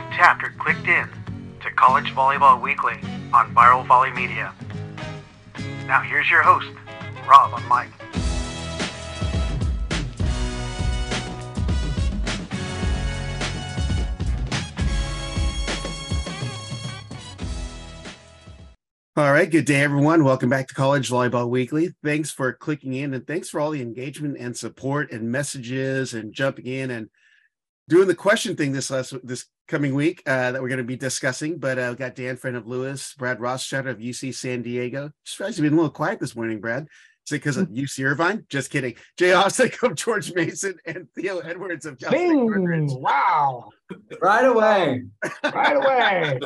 you've tapped or clicked in to College Volleyball Weekly on Viral Volley Media. Now here's your host, Rob on mic. All right, good day, everyone. Welcome back to College Volleyball Weekly. Thanks for clicking in and thanks for all the engagement and support and messages and jumping in and doing the question thing this last this coming week uh, that we're going to be discussing. But uh, got Dan, friend of Lewis, Brad Rostratter of UC San Diego. Surprised you've been a little quiet this morning, Brad. Is it because of UC Irvine? Just kidding. Jay Hosack of George Mason and Theo Edwards of Cal State Wow. Right away. Right away.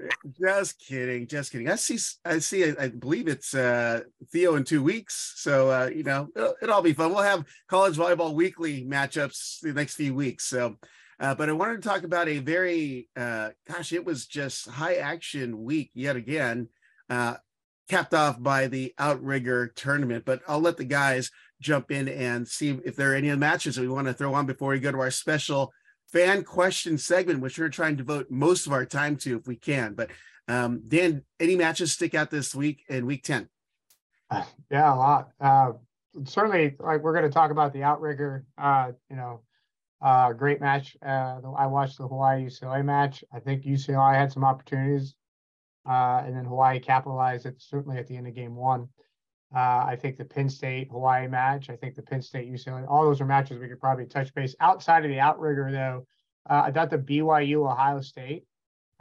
just kidding. Just kidding. I see. I see. I, I believe it's uh, Theo in two weeks. So uh, you know, it'll, it'll all be fun. We'll have college volleyball weekly matchups the next few weeks. So. Uh, but I wanted to talk about a very, uh, gosh, it was just high action week yet again, uh, capped off by the Outrigger tournament. But I'll let the guys jump in and see if there are any matches that we want to throw on before we go to our special fan question segment, which we're trying to devote most of our time to if we can. But um, Dan, any matches stick out this week in week 10? Yeah, a lot. Uh, certainly, like we're going to talk about the Outrigger, uh, you know, uh, great match. Uh, I watched the Hawaii UCLA match. I think UCLA had some opportunities, uh, and then Hawaii capitalized it certainly at the end of game one. Uh, I think the Penn State Hawaii match. I think the Penn State UCLA. All those are matches we could probably touch base. Outside of the outrigger, though, uh, I thought the BYU Ohio State.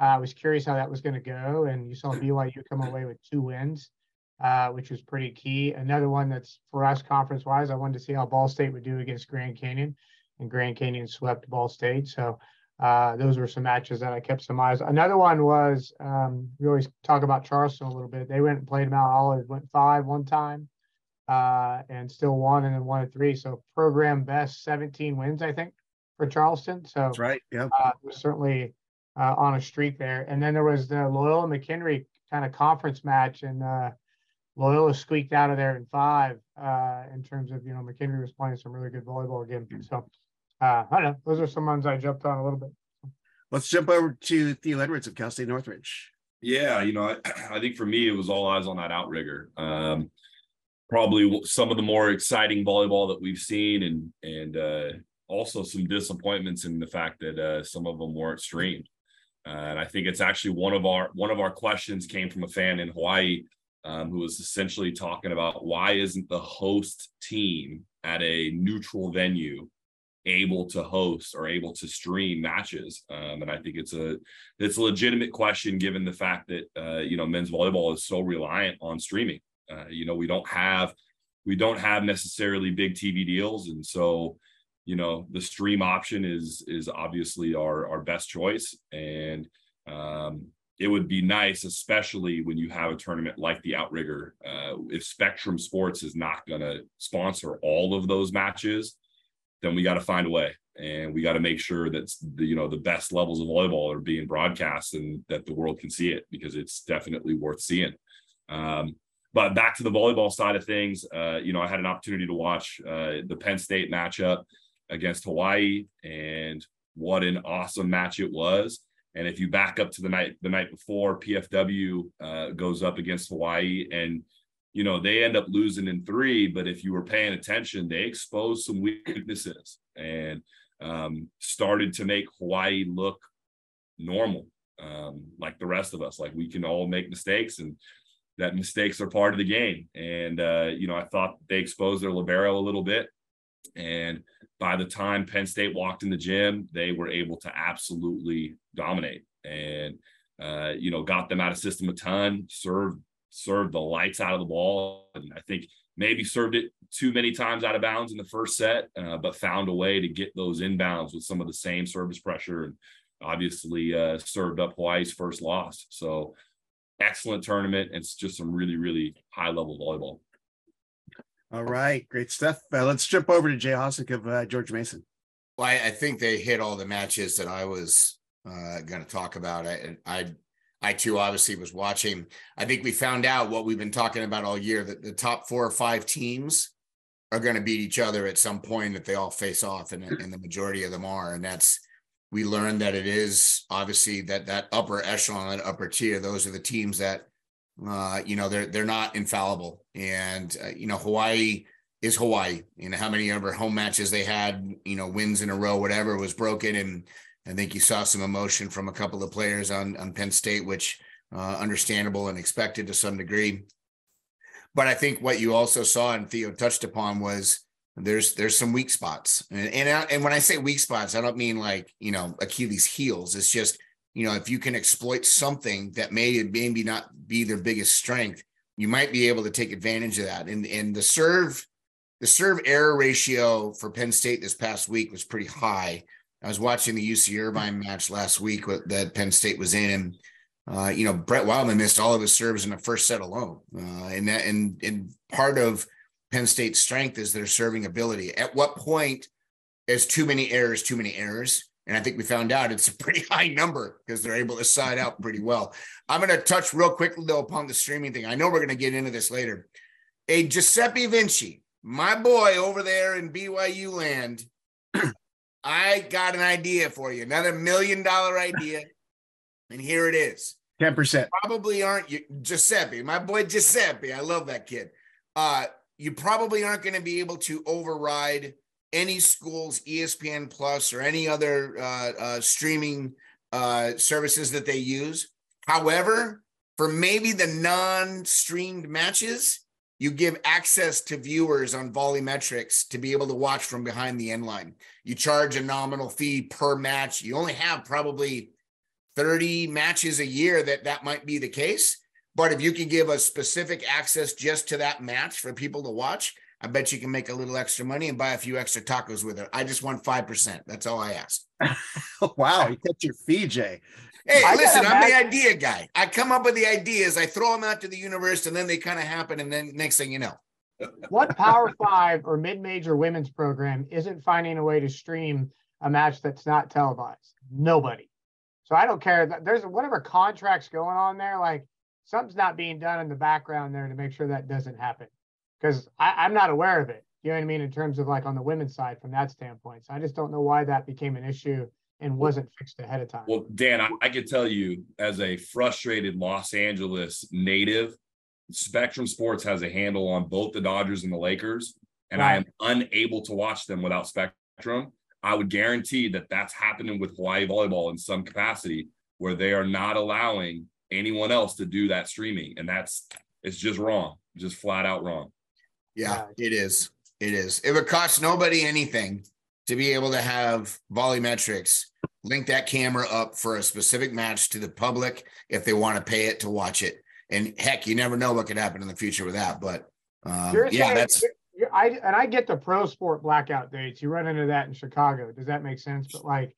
Uh, I was curious how that was going to go, and you saw BYU come away with two wins, which was pretty key. Another one that's for us conference wise. I wanted to see how Ball State would do against Grand Canyon and Grand Canyon swept Ball State. So uh, those were some matches that I kept some eyes. Another one was um, we always talk about Charleston a little bit. They went and played Mount Olive, went five one time, uh, and still won, and then won at three. So program best 17 wins, I think, for Charleston. So that's right. Yeah, uh, was certainly uh, on a streak there. And then there was the Loyola McKendree kind of conference match, and uh, Loyola squeaked out of there in five. Uh, in terms of you know McKendree was playing some really good volleyball again. So uh, I don't know. Those are some ones I jumped on a little bit. Let's jump over to Theo Edwards of Cal State Northridge. Yeah, you know, I, I think for me it was all eyes on that outrigger. Um, probably some of the more exciting volleyball that we've seen, and and uh, also some disappointments in the fact that uh, some of them weren't streamed. Uh, and I think it's actually one of our one of our questions came from a fan in Hawaii um, who was essentially talking about why isn't the host team at a neutral venue able to host or able to stream matches um, and i think it's a it's a legitimate question given the fact that uh, you know men's volleyball is so reliant on streaming. Uh, you know we don't have we don't have necessarily big tv deals and so you know the stream option is is obviously our our best choice. And um, it would be nice especially when you have a tournament like the outrigger uh, if spectrum sports is not going to sponsor all of those matches then we got to find a way. And we got to make sure that the you know the best levels of volleyball are being broadcast and that the world can see it because it's definitely worth seeing. Um, but back to the volleyball side of things uh, you know i had an opportunity to watch uh, the penn state matchup against hawaii and what an awesome match it was. And if you back up to the night the night before pfw uh, goes up against hawaii and you know, they end up losing in three, but if you were paying attention, they exposed some weaknesses and um, started to make Hawaii look normal, um, like the rest of us. Like we can all make mistakes and that mistakes are part of the game. And, uh, you know, I thought they exposed their Libero a little bit. And by the time Penn State walked in the gym, they were able to absolutely dominate and, uh, you know, got them out of system a ton, served served the lights out of the ball. And I think maybe served it too many times out of bounds in the first set, uh, but found a way to get those inbounds with some of the same service pressure and obviously uh, served up Hawaii's first loss. So excellent tournament. It's just some really, really high level volleyball. All right, great stuff. Uh, let's jump over to Jay Hosack of uh, George Mason. Well, I, I, think they hit all the matches that I was uh, going to talk about. I, I I too obviously was watching. I think we found out what we've been talking about all year that the top four or five teams are going to beat each other at some point that they all face off, and, and the majority of them are. And that's we learned that it is obviously that that upper echelon, that upper tier, those are the teams that uh, you know they're they're not infallible, and uh, you know Hawaii is Hawaii. You know how many ever home matches they had, you know wins in a row, whatever was broken, and I think you saw some emotion from a couple of players on on Penn State, which uh, understandable and expected to some degree. But I think what you also saw and Theo touched upon was there's there's some weak spots, and and, I, and when I say weak spots, I don't mean like you know Achilles heels. It's just you know if you can exploit something that may maybe not be their biggest strength, you might be able to take advantage of that. And and the serve the serve error ratio for Penn State this past week was pretty high. I was watching the UC Irvine match last week that Penn State was in, and uh, you know, Brett Wildman missed all of his serves in the first set alone, uh, and that and and part of Penn State's strength is their serving ability. At what point is too many errors too many errors? And I think we found out it's a pretty high number because they're able to side out pretty well. I'm going to touch real quickly though upon the streaming thing. I know we're going to get into this later. A Giuseppe Vinci, my boy over there in BYU land, I got an idea for you, another million dollar idea. And here it is. 10%. Probably aren't you, Giuseppe, my boy Giuseppe. I love that kid. Uh, you probably aren't going to be able to override any school's ESPN Plus or any other uh, uh, streaming uh, services that they use. However, for maybe the non-streamed matches, you give access to viewers on Volleymetrics to be able to watch from behind the end line. You charge a nominal fee per match. You only have probably 30 matches a year that that might be the case. But if you can give a specific access just to that match for people to watch, I bet you can make a little extra money and buy a few extra tacos with it. I just want 5%. That's all I ask. wow. You kept your fee, Jay. Hey, I listen, I'm the idea guy. I come up with the ideas, I throw them out to the universe, and then they kind of happen. And then next thing you know. What Power Five or mid major women's program isn't finding a way to stream a match that's not televised? Nobody. So I don't care. There's whatever contracts going on there, like something's not being done in the background there to make sure that doesn't happen. Because I'm not aware of it. You know what I mean? In terms of like on the women's side from that standpoint. So I just don't know why that became an issue and wasn't fixed ahead of time. Well, Dan, I, I can tell you as a frustrated Los Angeles native, Spectrum Sports has a handle on both the Dodgers and the Lakers, and right. I am unable to watch them without Spectrum. I would guarantee that that's happening with Hawaii volleyball in some capacity where they are not allowing anyone else to do that streaming. And that's, it's just wrong, just flat out wrong. Yeah, it is. It is. It would cost nobody anything to be able to have Volleymetrics link that camera up for a specific match to the public if they want to pay it to watch it. And heck, you never know what could happen in the future with that. But um, yeah, that's I and I get the pro sport blackout dates. You run into that in Chicago. Does that make sense? But like,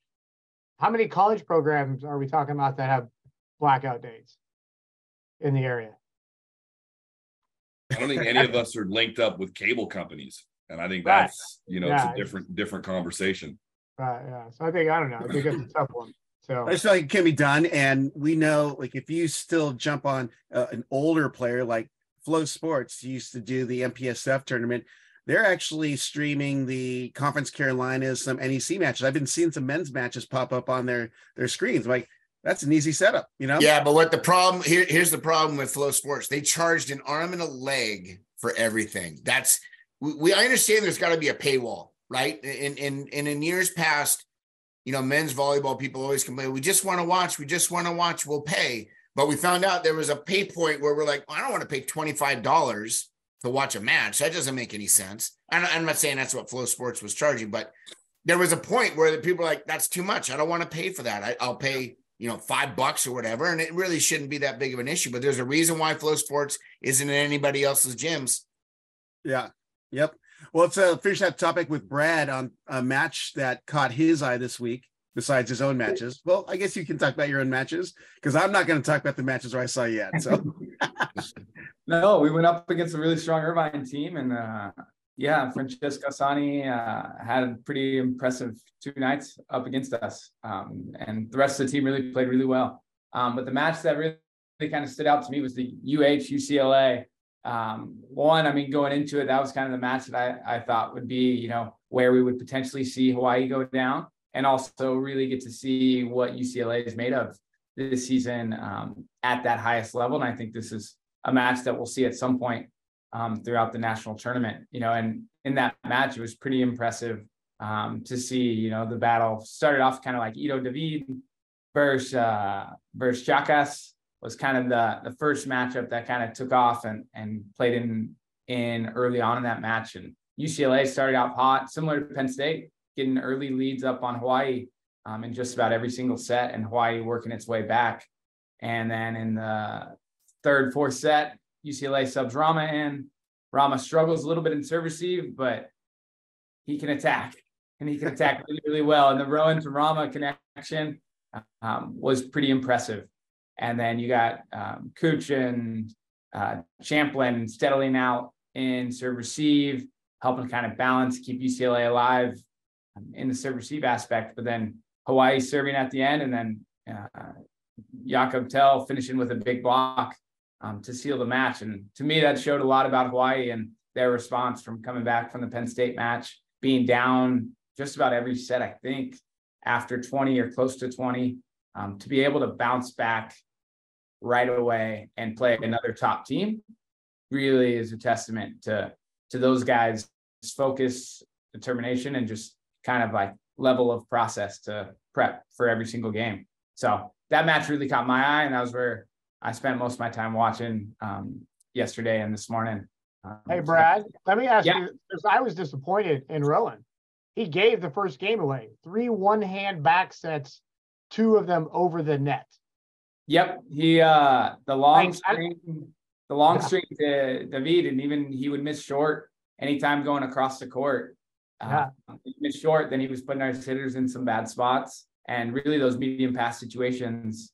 how many college programs are we talking about that have blackout dates in the area? I don't think any of us are linked up with cable companies, and I think that's right. you know yeah, it's a different different conversation. Right. Yeah. So I think I don't know. I think it's a tough one. So I just feel like it can be done, and we know like if you still jump on uh, an older player like FloSports used to do the MPSF tournament. They're actually streaming the Conference Carolinas, some NEC matches. I've been seeing some men's matches pop up on their their screens. Like that's an easy setup, you know? Yeah, but what the problem here, here's the problem with FloSports. They charged an arm and a leg for everything. That's we, we I understand there's got to be a paywall, right? In in and in years past, you know, men's volleyball people always complain, we just want to watch, we just want to watch, we'll pay. But we found out there was a pay point where we're like, I don't want to pay $25 to watch a match. That doesn't make any sense. I'm not saying that's what FloSports was charging, but there was a point where the people are like, that's too much. I don't want to pay for that. I, I'll pay, you know, five bucks or whatever. And it really shouldn't be that big of an issue. But there's a reason why FloSports isn't in anybody else's gyms. Yeah. Yep. Well, let's uh, finish that topic with Brad on a match that caught his eye this week besides his own matches. Well, I guess you can talk about your own matches because I'm not going to talk about the matches where I saw you yet. So, no, we went up against a really strong Irvine team, and uh, yeah, Francesco Sani uh, had a pretty impressive two nights up against us, um, and the rest of the team really played really well. Um, but the match that really, really kind of stood out to me was the UH UCLA. Um, one, I mean, going into it, that was kind of the match that I, I thought would be, you know, where we would potentially see Hawaii go down. and also really get to see what UCLA is made of this season um, at that highest level. And I think this is a match that we'll see at some point um, throughout the national tournament. You know, and in that match, it was pretty impressive um, to see. You know, the battle started off kind of like Ido David versus uh, versus Chakas was kind of the the first matchup that kind of took off and and played in in early on in that match. And UCLA started out hot, similar to Penn State, getting early leads up on Hawaii um, in just about every single set, and Hawaii working its way back. And then in the third, fourth set, UCLA subs Rama in. Rama struggles a little bit in serve receive, but he can attack and he can attack really, really well. And the Rowan to Rama connection um, was pretty impressive. And then you got um, and uh, Champlin steadily out in serve receive, helping kind of balance, keep UCLA alive um, in the serve receive aspect. But then Hawaii serving at the end, and then uh, Jakob Thelle finishing with a big block um, to seal the match. And to me, that showed a lot about Hawaii and their response from coming back from the Penn State match, being down just about every set, I think, after 20 or close to 20, um, to be able to bounce back right away and play another top team really is a testament to to those guys focus determination and just kind of like level of process to prep for every single game. So that match really caught my eye and that was where i spent most of my time watching um, yesterday and this morning. Um, hey brad so, let me ask yeah. you because i was disappointed in rowan. He gave the first game away three one hand back sets two of them over the net Yep, he uh the long string, the long yeah. string to David, and even he would miss short anytime going across the court. Uh, yeah. he missed short, then he was putting our hitters in some bad spots, and really those medium pass situations,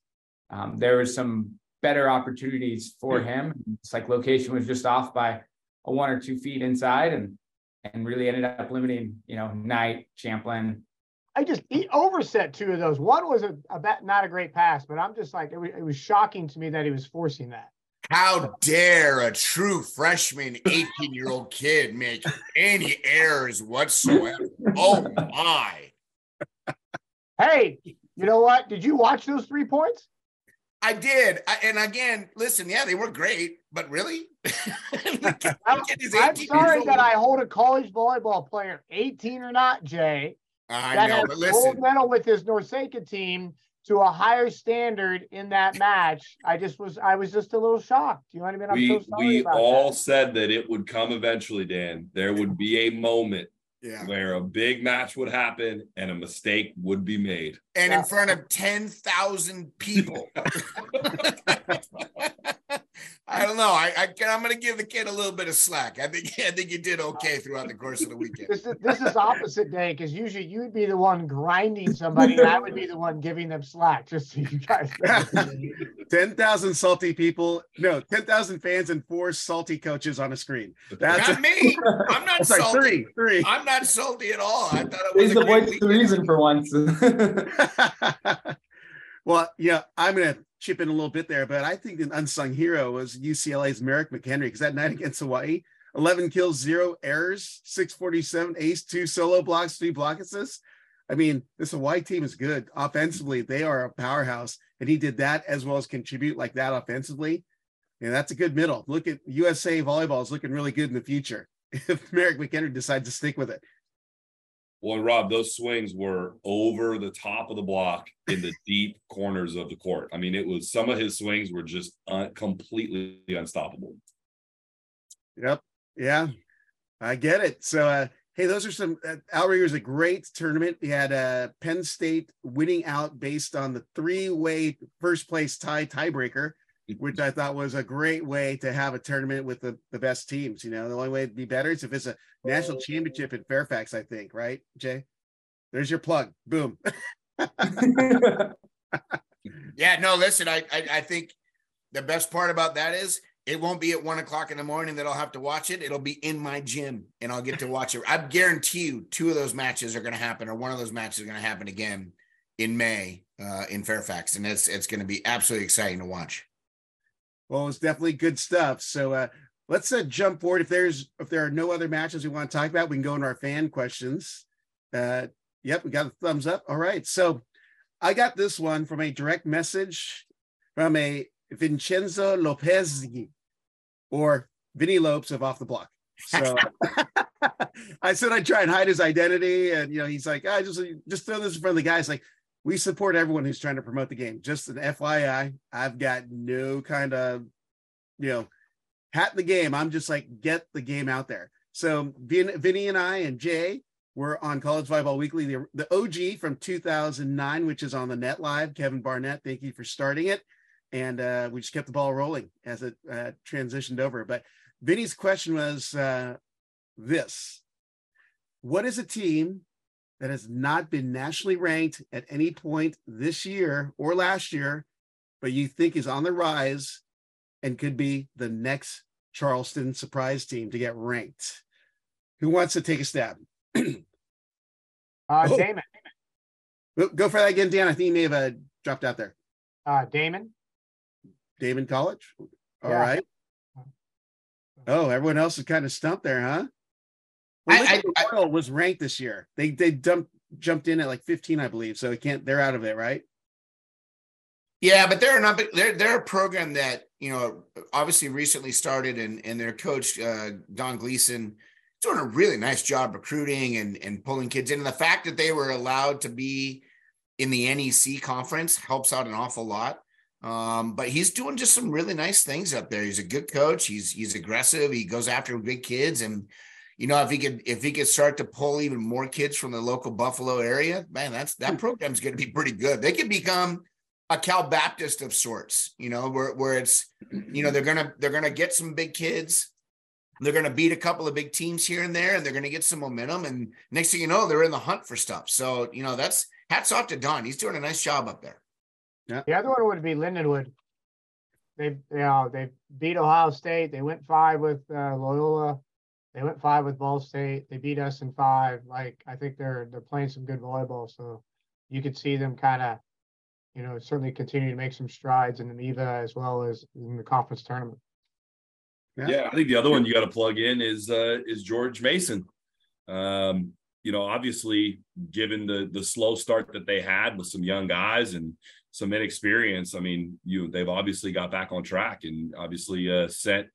um, there was some better opportunities for him. It's like location was just off by a one or two feet inside, and and really ended up limiting you know Knight, Champlin, I just he overset two of those. One was a, a not a great pass, but I'm just like it was, it was shocking to me that he was forcing that. How dare a true freshman, 18 year old kid make any errors whatsoever? Oh my. Hey, you know what? Did you watch those three points? I did. I, and again, listen, yeah, they were great, but really? I'm, I'm sorry that I hold a college volleyball player, 18 or not, Jay, I that know, has but listen. gold medal with his NORCECA team to a higher standard in that match. I just was I was just a little shocked. You know what I mean? I'm we so sorry we about all that. said that it would come eventually, Dan. There would be a moment Yeah. where a big match would happen and a mistake would be made. And Yeah. in front of 10,000 people. I don't know. I, I I'm going to give the kid a little bit of slack. I think I think you did okay throughout the course of the weekend. This is this is opposite day because usually you'd be the one grinding somebody and I would be the one giving them slack. Just so you guys. know. 10,000 salty people. No, 10,000 fans and four salty coaches on a screen. That's Not me. I'm not That's like salty. three, three. I'm not salty at all. I thought it was He's the voice of the reason for once. well, yeah, I'm going to chip in a little bit there, but I think an unsung hero was UCLA's Merrick McHenry because that night against Hawaii, 11 kills, zero errors, 647 ace, two solo blocks, three block assists. I mean, this Hawaii team is good offensively. They are a powerhouse, and he did that as well as contribute like that offensively. And that's a good middle. Look at USA volleyball is looking really good in the future if Merrick McHenry decides to stick with it. Well, Rob, those swings were over the top of the block in the deep corners of the court. I mean, it was some of his swings were just un- completely unstoppable. Yep. Yeah, I get it. So, uh, hey, those are some. Uh, Outrigger is a great tournament. We had uh, Penn State winning out based on the three-way first place tie tiebreaker, which I thought was a great way to have a tournament with the, the best teams. You know, the only way it'd be better is if it's a national championship in Fairfax. I think, right, Jay? There's your plug. Boom. Yeah, no, listen, I, I I think the best part about that is it won't be at one o'clock in the morning that I'll have to watch it. It'll be in my gym and I'll get to watch it. I guarantee you two of those matches are gonna happen, or one of those matches is gonna happen again in May uh in Fairfax. And it's it's gonna be absolutely exciting to watch. Well, it's definitely good stuff. So uh, let's uh, jump forward. If there's if there are no other matches we want to talk about, we can go into our fan questions. Uh, Yep, we got a thumbs up. All right. So I got this one from a direct message from a Vincenzo Lopez or Vinny Lopes of Off the Block. So I said I'd try and hide his identity. And you know, he's like, I just just throw this in front of the guys. Like, we support everyone who's trying to promote the game. Just an FYI, I've got no kind of, you know, hat in the game. I'm just like, get the game out there. So Vin, Vinny and I and Jay were on College Volleyball Weekly, the, the OG from 2009, which is on the net live. Kevin Barnett, thank you for starting it. And uh, we just kept the ball rolling as it uh, transitioned over. But Vinny's question was uh, this What is a team that has not been nationally ranked at any point this year or last year, but you think is on the rise and could be the next Charleston surprise team to get ranked? Who wants to take a stab? uh, Oh. Daemen. Go for that again, Dan. I think you may have uh, dropped out there. Uh, Daemen. Daemen College. All right. Yeah. Oh, everyone else is kind of stumped there, huh? I- Well, I- Lincoln Royal was ranked this year. They they dumped jumped in at like 15, I believe. So it can't. They're out of it, right? Yeah, but they're not. They're they're a program that you know obviously recently started, and and their coach uh, Don Gleason doing a really nice job recruiting and and pulling kids in. And the fact that they were allowed to be in the NEC conference helps out an awful lot. Um, but he's doing just some really nice things up there. He's a good coach. He's he's aggressive. He goes after big kids, and you know if he could if he could start to pull even more kids from the local Buffalo area, man, that's that program's going to be pretty good. They could become a Cal Baptist of sorts, you know, where where it's you know they're gonna they're gonna get some big kids. They're going to beat a couple of big teams here and there, and they're going to get some momentum. And next thing you know, they're in the hunt for stuff. So, you know, that's hats off to Don. He's doing a nice job up there. Yeah. The other one would be Lindenwood. They, you know, they beat Ohio State. They went five with uh, Loyola. They went five with Ball State. They beat us in five. Like I think they're they're playing some good volleyball. So you could see them kind of, you know, certainly continue to make some strides in the MIVA as well as in the conference tournament. Yeah. I think the other one you got to plug in is uh is George Mason. Um, you know, obviously, given the the slow start that they had with some young guys and some inexperience, I mean, you they've obviously got back on track and obviously uh sent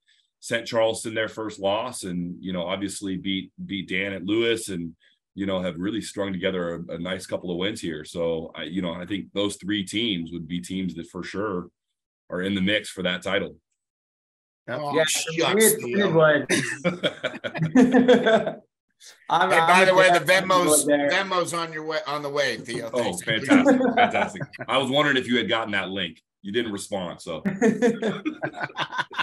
sent Charleston their first loss and you know obviously beat beat Dan at Lewis and you know have really strung together a, a nice couple of wins here. So I you know I think those three teams would be teams that for sure are in the mix for that title. Oh, Yeah, shucks, Theo. Lindenwood. I'm, Hey, I'm by the way, the a Venmo's Venmo's on your way on the way, Theo. Oh, fantastic. Fantastic. I was wondering if you had gotten that link. You didn't respond. So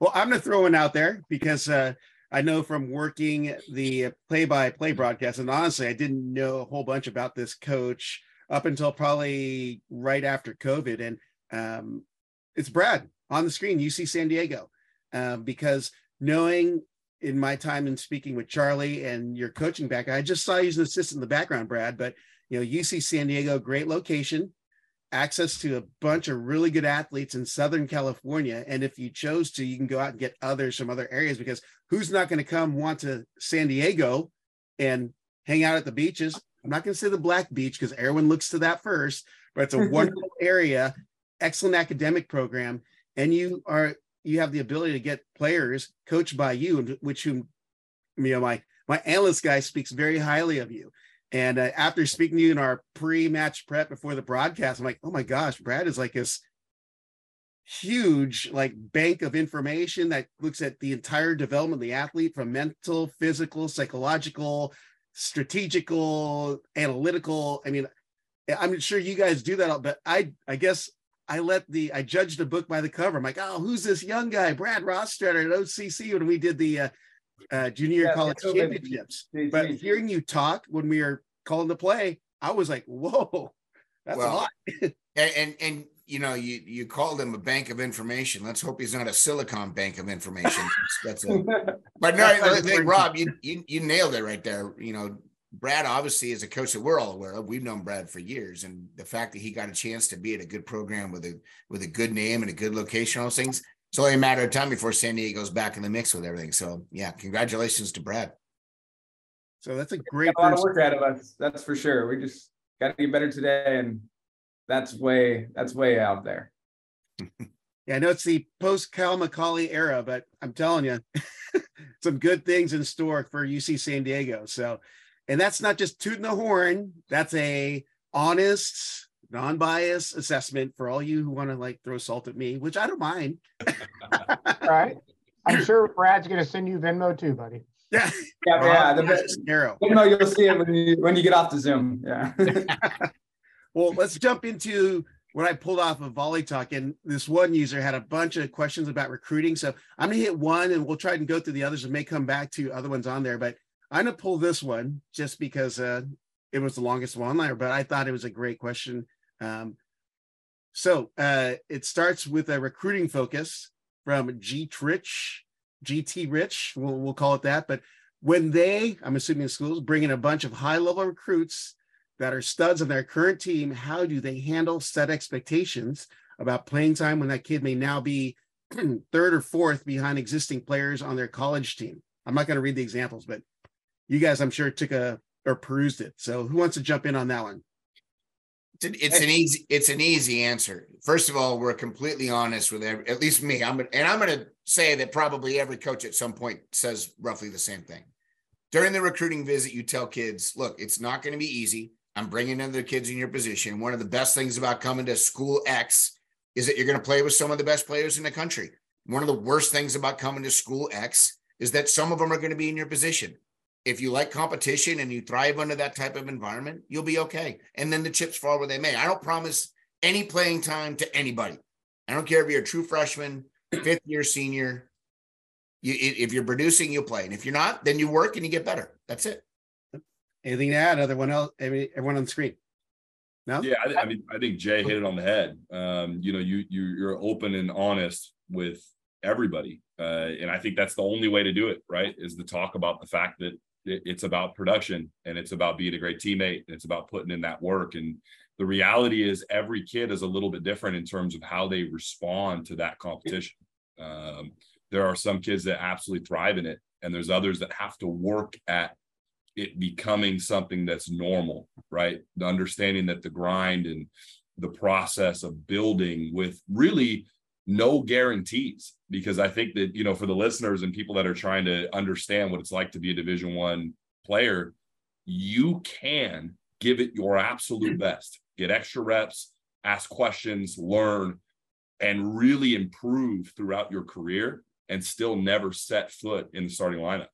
Well, I'm going to throw one out there because uh, I know from working the play-by-play broadcast, and honestly, I didn't know a whole bunch about this coach up until probably right after COVID, and um, it's Brad on the screen, UC San Diego, um, because knowing in my time in speaking with Charlie and your coaching back, I just saw you as an assistant in the background, Brad, but you know, UC San Diego, great location, access to a bunch of really good athletes in Southern California. And if you chose to, you can go out and get others from other areas because who's not going to come want to San Diego and hang out at the beaches? I'm not going to say the Black Beach because everyone looks to that first, but it's a wonderful area, excellent academic program, and you are you have the ability to get players coached by you, which whom you know my my analyst guy speaks very highly of you. And uh, after speaking to you in our pre-match prep before the broadcast, I'm like, oh my gosh, Brad is like this huge like bank of information that looks at the entire development of the athlete from mental, physical, psychological, strategical, analytical. I mean, I'm sure you guys do that, but I I guess I let the I judged a book by the cover. I'm like, oh, who's this young guy, Brad Rostratter at OCC when we did the uh, uh, junior Yeah, college the COVID championships. the- But the- hearing you talk when we were calling the play, I was like, whoa, that's a lot. And, and and you know, you you called him a bank of information. Let's hope he's not a silicon bank of information. That's, that's a, but no, I think Rob, you, you you nailed it right there. You know, Brad obviously is a coach that we're all aware of. We've known Brad for years, and the fact that he got a chance to be at a good program with a with a good name and a good location, all those things. It's only a matter of time before San Diego's back in the mix with everything. So yeah, congratulations to Brad. So that's a great a lot of work out of us. That's for sure. We just got to get better today, and that's way that's way out there. yeah, I know it's the post Cal McCauley era, but I'm telling you, some good things in store for UC San Diego. So, and that's not just tooting the horn. That's a honest, non-biased assessment for all you who want to like throw salt at me, which I don't mind. right. I'm sure Brad's going to send you Venmo too, buddy. Yeah, yeah, yeah. The Venmo, you'll see it when you when you get off the Zoom. Yeah. well, let's jump into what I pulled off of Volley Talk, and this one user had a bunch of questions about recruiting. So I'm gonna hit one, and we'll try and go through the others, and may come back to other ones on there. But I'm gonna pull this one just because uh, it was the longest one liner, but I thought it was a great question. Um, so uh, it starts with a recruiting focus from G Rich, GT Rich, we'll, we'll call it that. But when they, I'm assuming schools, bring in a bunch of high level recruits that are studs on their current team, how do they handle set expectations about playing time when that kid may now be third or fourth behind existing players on their college team? I'm not going to read the examples, but you guys, I'm sure, took a or perused it. So who wants to jump in on that one? It's an, it's an easy it's an easy answer. First of all, we're completely honest with every, at least me. I'm and I'm going to say that probably every coach at some point says roughly the same thing. During the recruiting visit, you tell kids, "Look, it's not going to be easy. I'm bringing in the kids in your position. One of the best things about coming to school X is that you're going to play with some of the best players in the country. One of the worst things about coming to school X is that some of them are going to be in your position if you like competition and you thrive under that type of environment, you'll be okay. And then the chips fall where they may. I don't promise any playing time to anybody. I don't care if you're a true freshman, fifth year senior. You, if you're producing, you'll play, and if you're not, then you work and you get better. That's it. Anything to add? Everyone else, everyone on the screen. No. Yeah, I, I mean, I think Jay hit it on the head. Um, you know, you you you're open and honest with everybody, uh, and I think that's the only way to do it. Right? Is to talk about the fact that it's about production and it's about being a great teammate and it's about putting in that work. And the reality is every kid is a little bit different in terms of how they respond to that competition. Um, there are some kids that absolutely thrive in it and there's others that have to work at it becoming something that's normal right? The understanding that the grind and the process of building with really no guarantees because I think that you know for the listeners and people that are trying to understand what it's like to be a Division One player, you can give it your absolute best, get extra reps, ask questions, learn, and really improve throughout your career, and still never set foot in the starting lineup.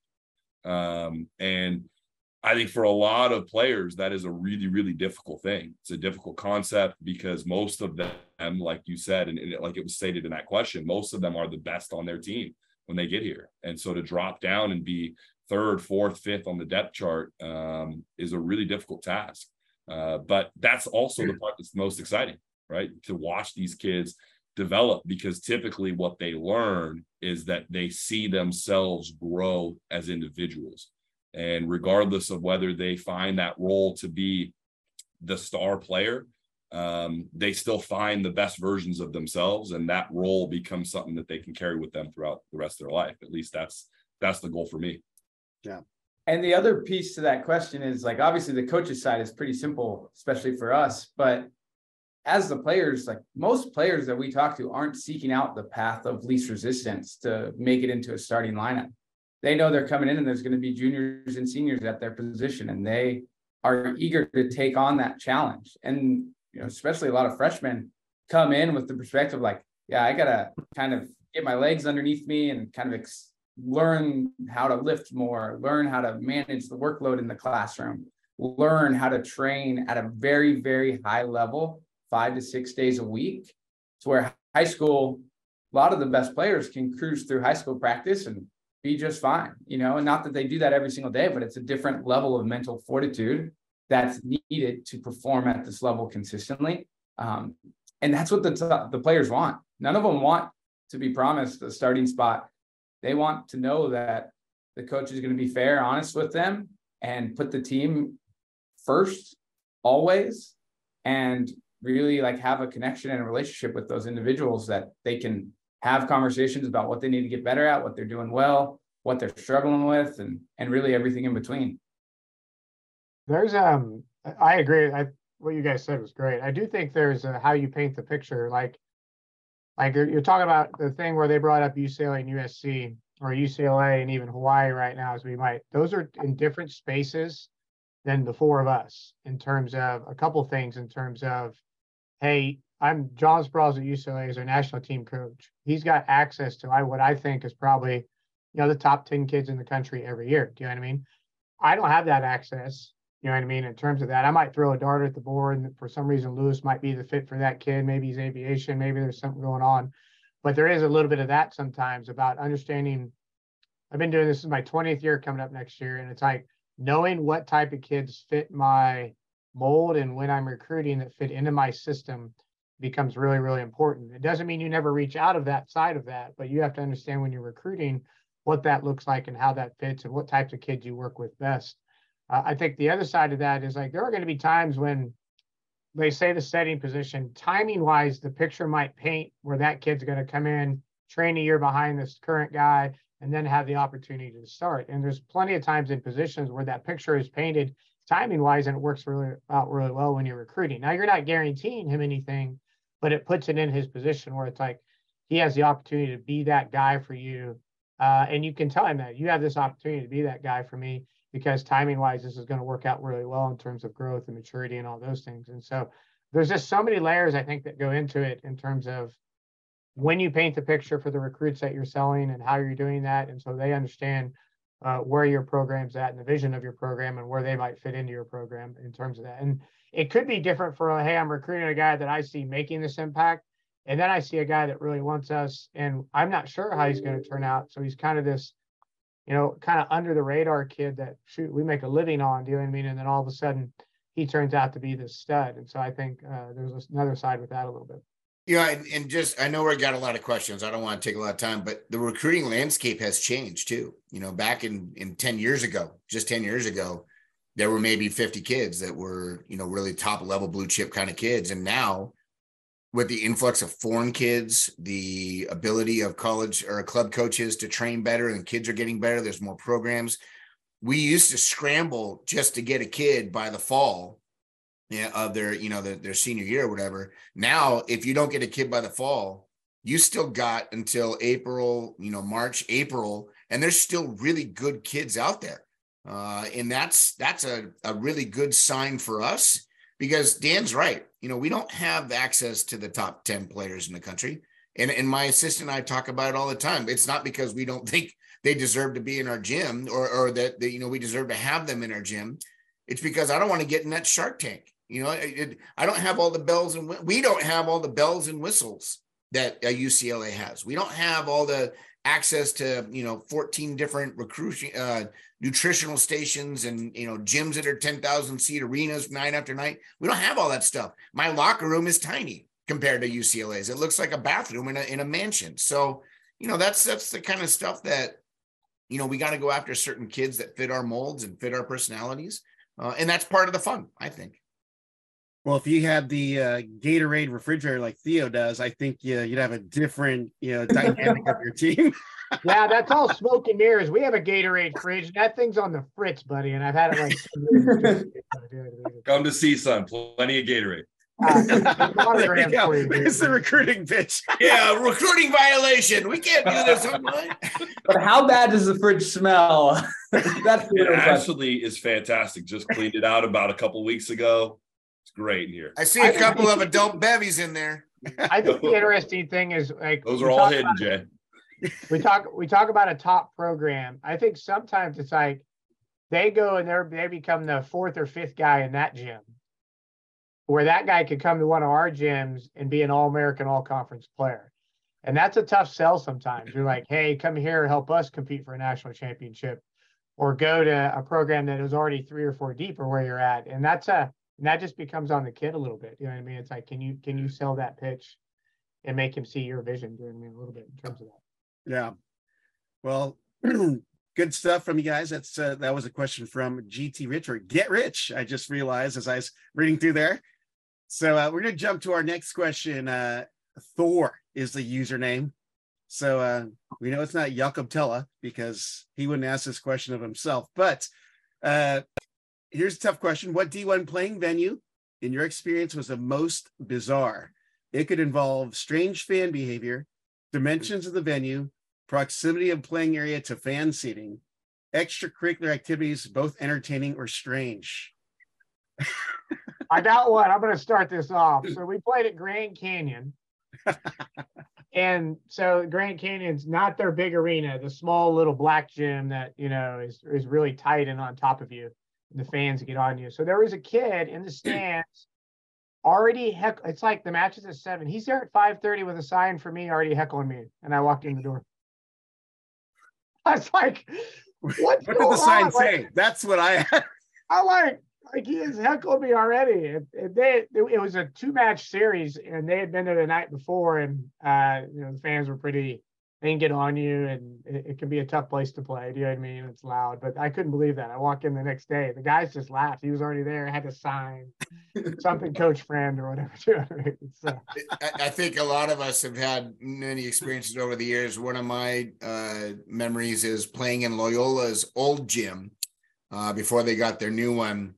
Um, and I think for a lot of players, that is a really, really difficult thing. It's a difficult concept because most of them, like you said, and, and like it was stated in that question, most of them are the best on their team when they get here. And so to drop down and be third, fourth, fifth on the depth chart um, is a really difficult task. Uh, but that's also the part that's most exciting, right? To watch these kids develop because typically what they learn is that they see themselves grow as individuals and regardless of whether they find that role to be the star player, um, they still find the best versions of themselves, and that role becomes something that they can carry with them throughout the rest of their life. At least that's that's the goal for me. Yeah. And the other piece to that question is like obviously the coaches side is pretty simple, especially for us. But as the players, like most players that we talk to aren't seeking out the path of least resistance to make it into a starting lineup they know they're coming in and there's going to be juniors and seniors at their position and they are eager to take on that challenge. And you know especially a lot of freshmen come in with the perspective like yeah i gotta kind of get my legs underneath me and kind of ex- learn how to lift more learn how to manage the workload in the classroom learn how to train at a very very high level five to six days a week to where high school a lot of the best players can cruise through high school practice and be just fine, you know, and not that they do that every single day, but it's a different level of mental fortitude that's needed to perform at this level consistently. Um, and that's what the, the players want. None of them want to be promised a starting spot. They want to know that the coach is going to be fair, honest with them, and put the team first always, and really like have a connection and a relationship with those individuals that they can have conversations about what they need to get better at, what they're doing well, what they're struggling with, and and really everything in between. There's um, I agree. I what you guys said was great. I do think there's a, how you paint the picture. Like, like you're, talking about the thing where they brought up UCLA and USC or UCLA and even Hawaii right now, as we might. Those are in different spaces than the four of us in terms of a couple things. In terms of, hey, I'm John Speraw at UCLA as our national team coach. He's got access to I what I think is probably, you know, the top 10 kids in the country every year. Do you know what I mean? I don't have that access. You know what I mean? In terms of that, I might throw a dart at the board, and for some reason, Lewis might be the fit for that kid. Maybe he's aviation. Maybe there's something going on. But there is a little bit of that sometimes about understanding. I've been doing this, this is my 20th year coming up next year, and it's like knowing what type of kids fit my mold and when I'm recruiting that fit into my system becomes really, really important. It doesn't mean you never reach out of that side of that, but you have to understand when you're recruiting what that looks like and how that fits and what types of kids you work with best. Uh, I think the other side of that is like there are going to be times when they say the setting position, timing wise, the picture might paint where that kid's going to come in, train a year behind this current guy, and then have the opportunity to start. And there's plenty of times in positions where that picture is painted timing wise and it works really out really well when you're recruiting. Now you're not guaranteeing him anything, but it puts it in his position where it's like he has the opportunity to be that guy for you. Uh, and you can tell him that you have this opportunity to be that guy for me because timing wise, this is going to work out really well in terms of growth and maturity and all those things. And so there's just so many layers I think that go into it in terms of when you paint the picture for the recruits that you're selling and how you're doing that. And so they understand uh, where your program's at and the vision of your program and where they might fit into your program in terms of that. And it could be different for, hey, I'm recruiting a guy that I see making this impact. And then I see a guy that really wants us, and I'm not sure how he's going to turn out. So he's kind of this you know, kind of under the radar kid that shoot we make a living on. Do you know what I mean? And then all of a sudden, he turns out to be this stud. And so I think uh, there's another side with that a little bit. Yeah, and, and just I know we got a lot of questions. I don't want to take a lot of time, but the recruiting landscape has changed too. You know, back in in ten years ago, just ten years ago, there were maybe fifty kids that were you know really top level blue chip kind of kids, and now with the influx of foreign kids, the ability of college or club coaches to train better and kids are getting better, there's more programs. We used to scramble just to get a kid by the fall of their, you know, their, their senior year or whatever. Now, if you don't get a kid by the fall, you still got until April, you know, March, April, and there's still really good kids out there. Uh, and that's that's a, a really good sign for us because Dan's right. You know, we don't have access to the top 10 players in the country. And, and my assistant and I talk about it all the time. It's not because we don't think they deserve to be in our gym or, or that, that, you know, we deserve to have them in our gym. It's because I don't want to get in that shark tank. You know, it, I don't have all the bells and we don't have all the bells and whistles that UCLA has. We don't have all the access to you know 14 different recruiting uh, nutritional stations and you know gyms that are 10,000 seat arenas night after night. We don't have all that stuff. My locker room is tiny compared to UCLA's. It looks like a bathroom in a in a mansion. So you know that's that's the kind of stuff that you know we got to go after certain kids that fit our molds and fit our personalities, uh, and that's part of the fun, I think. Well, if you had the uh, Gatorade refrigerator like Theo does, I think you, you'd have a different, you know, dynamic of your team. yeah, that's all smoke and mirrors. We have a Gatorade fridge. That thing's on the fritz, buddy, and I've had it like. Come to see, son. Plenty of Gatorade. Uh, There's the recruiting pitch. yeah, recruiting violation. We can't do this online. but how bad does the fridge smell? That's it actually is fantastic. Just cleaned it out about a couple weeks ago. It's great in here. I see a couple of adult bevies in there. I think the interesting thing is like those are all hidden, about, Jay. We talk we talk about a top program. I think sometimes it's like they go and they're they become the fourth or fifth guy in that gym. Where that guy could come to one of our gyms and be an all-American, all-conference player. And that's a tough sell sometimes. You're like, hey, come here, help us compete for a national championship. Or go to a program that is already three or four deep or where you're at. And that's a and that just becomes on the kid a little bit. You know what I mean? It's like, can you can you sell that pitch and make him see your vision? You know what I mean? A little bit in terms of that. Yeah. Well, good stuff from you guys. That's uh, that was a question from GT Rich or Get Rich. I just realized as I was reading through there. So uh, we're gonna jump to our next question. Uh, Thor is the username. So uh, we know it's not Jakob Thelle because he wouldn't ask this question of himself. But uh, here's a tough question. What D1 playing venue, in your experience, was the most bizarre? It could involve strange fan behavior, dimensions of the venue, proximity of playing area to fan seating, extracurricular activities, both entertaining or strange. I got one. I'm going to start this off. So we played at Grand Canyon. and so Grand Canyon's not their big arena, the small little black gym that, you know, is, is really tight and on top of you. The fans get on you. So there was a kid in the stands already heck it's like the match is at seven. He's there at 5:30 with a sign for me already heckling me. And I walked in the door. I was like, what what did the sign on? say? Like, That's what I I like like he has heckled me already. It, it, they, it was a two match series, and they had been there the night before, and uh, you know the fans were pretty. They can get on you, and it, it, can be a tough place to play. Do you know what I mean? It's loud, but I couldn't believe that. I walk in the next day, the guys just laughed. He was already there, had to sign something, coach friend or whatever. uh, I, I think a lot of us have had many experiences over the years. One of my uh, memories is playing in Loyola's old gym uh, before they got their new one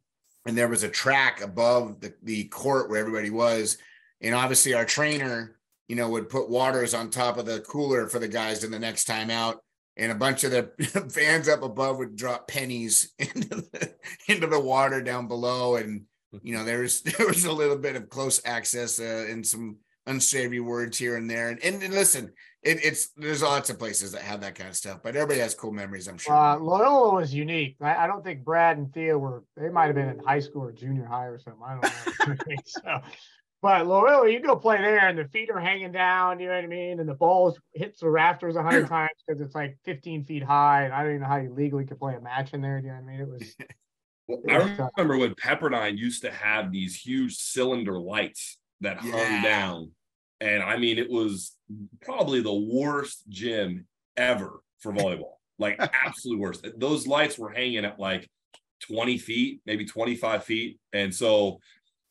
and there was a track above the, the court where everybody was. And obviously our trainer, you know, would put waters on top of the cooler for the guys in the next time out. And a bunch of the fans up above would drop pennies into the, into the water down below. And, you know, there was, there was a little bit of close access uh, and some unsavory words here and there. And, and, and listen, it, it's there's lots of places that have that kind of stuff, but everybody has cool memories. I'm sure. Uh, Loyola was unique. I, I, don't think Brad and Theo were. They might have been in high school or junior high or something. I don't know. so, but Loyola, you go play there, and the feet are hanging down. You know what I mean? And the balls hits the rafters a hundred times because it's like 15 feet high, and I don't even know how you legally could play a match in there. Do you know what I mean? It was. Well, I remember when Pepperdine used to have these huge cylinder lights that hung yeah. down and I mean, it was probably the worst gym ever for volleyball. like absolute worst. Those lights were hanging at like 20 feet, maybe 25 feet. And so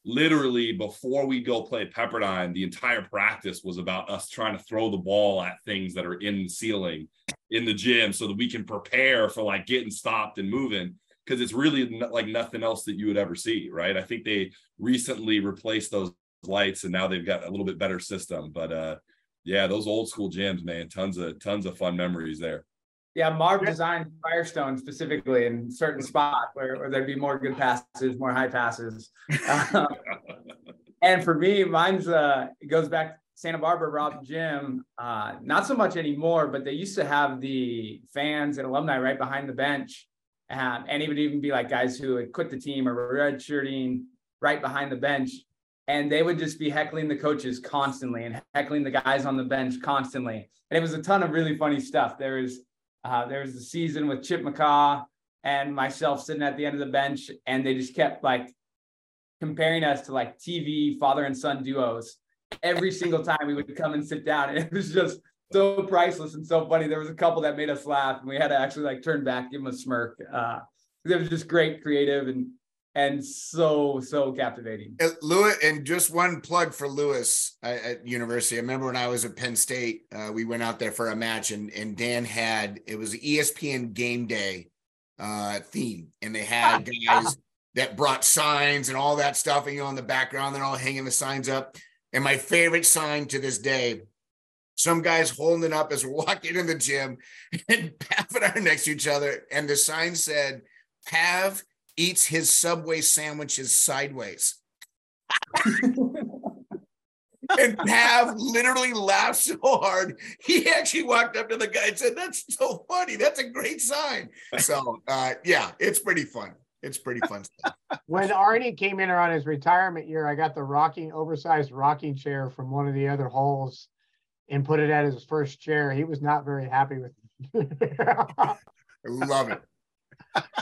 literally before we go play Pepperdine, the entire practice was about us trying to throw the ball at things that are in the ceiling in the gym so that we can prepare for like getting stopped and moving because it's really like nothing else that you would ever see, right? I think they recently replaced those lights and now they've got a little bit better system but uh yeah those old school gyms man tons of tons of fun memories there yeah marv designed firestone specifically in certain spot where, where there'd be more good passes more high passes um, and for me mine's uh it goes back to Santa Barbara Rob Gym, uh, not so much anymore, but they used to have the fans and alumni right behind the bench. Um, and it would even be like guys who had quit the team or were redshirting right behind the bench and they would just be heckling the coaches constantly and heckling the guys on the bench constantly. And it was a ton of really funny stuff. There was uh, there was the season with Chip McCaw and myself sitting at the end of the bench, and they just kept like comparing us to like TV father and son duos. Every single time we would come and sit down, and it was just so priceless and so funny. There was a couple that made us laugh, and we had to actually like turn back, give them a smirk. Uh, it was just great, creative, and and so so captivating. Uh, Lewis, and just one plug for Lewis uh, at University. I remember when I was at Penn State, uh, we went out there for a match, and and Dan had it was ESPN Game Day uh, theme, and they had guys that brought signs and all that stuff, and you know, in the background, they're all hanging the signs up. And my favorite sign to this day. Some guys holding it up as we're walking in the gym and Pav and I are next to each other. And the sign said, Pav eats his Subway sandwiches sideways. and Pav literally laughed so hard. He actually walked up to the guy and said, That's so funny. That's a great sign. So, uh, yeah, it's pretty fun. It's pretty fun stuff. When Arnie came in on his retirement year, I got the rocking, oversized rocking chair from one of the other halls and put it at his first chair. He was not very happy with it. I love it.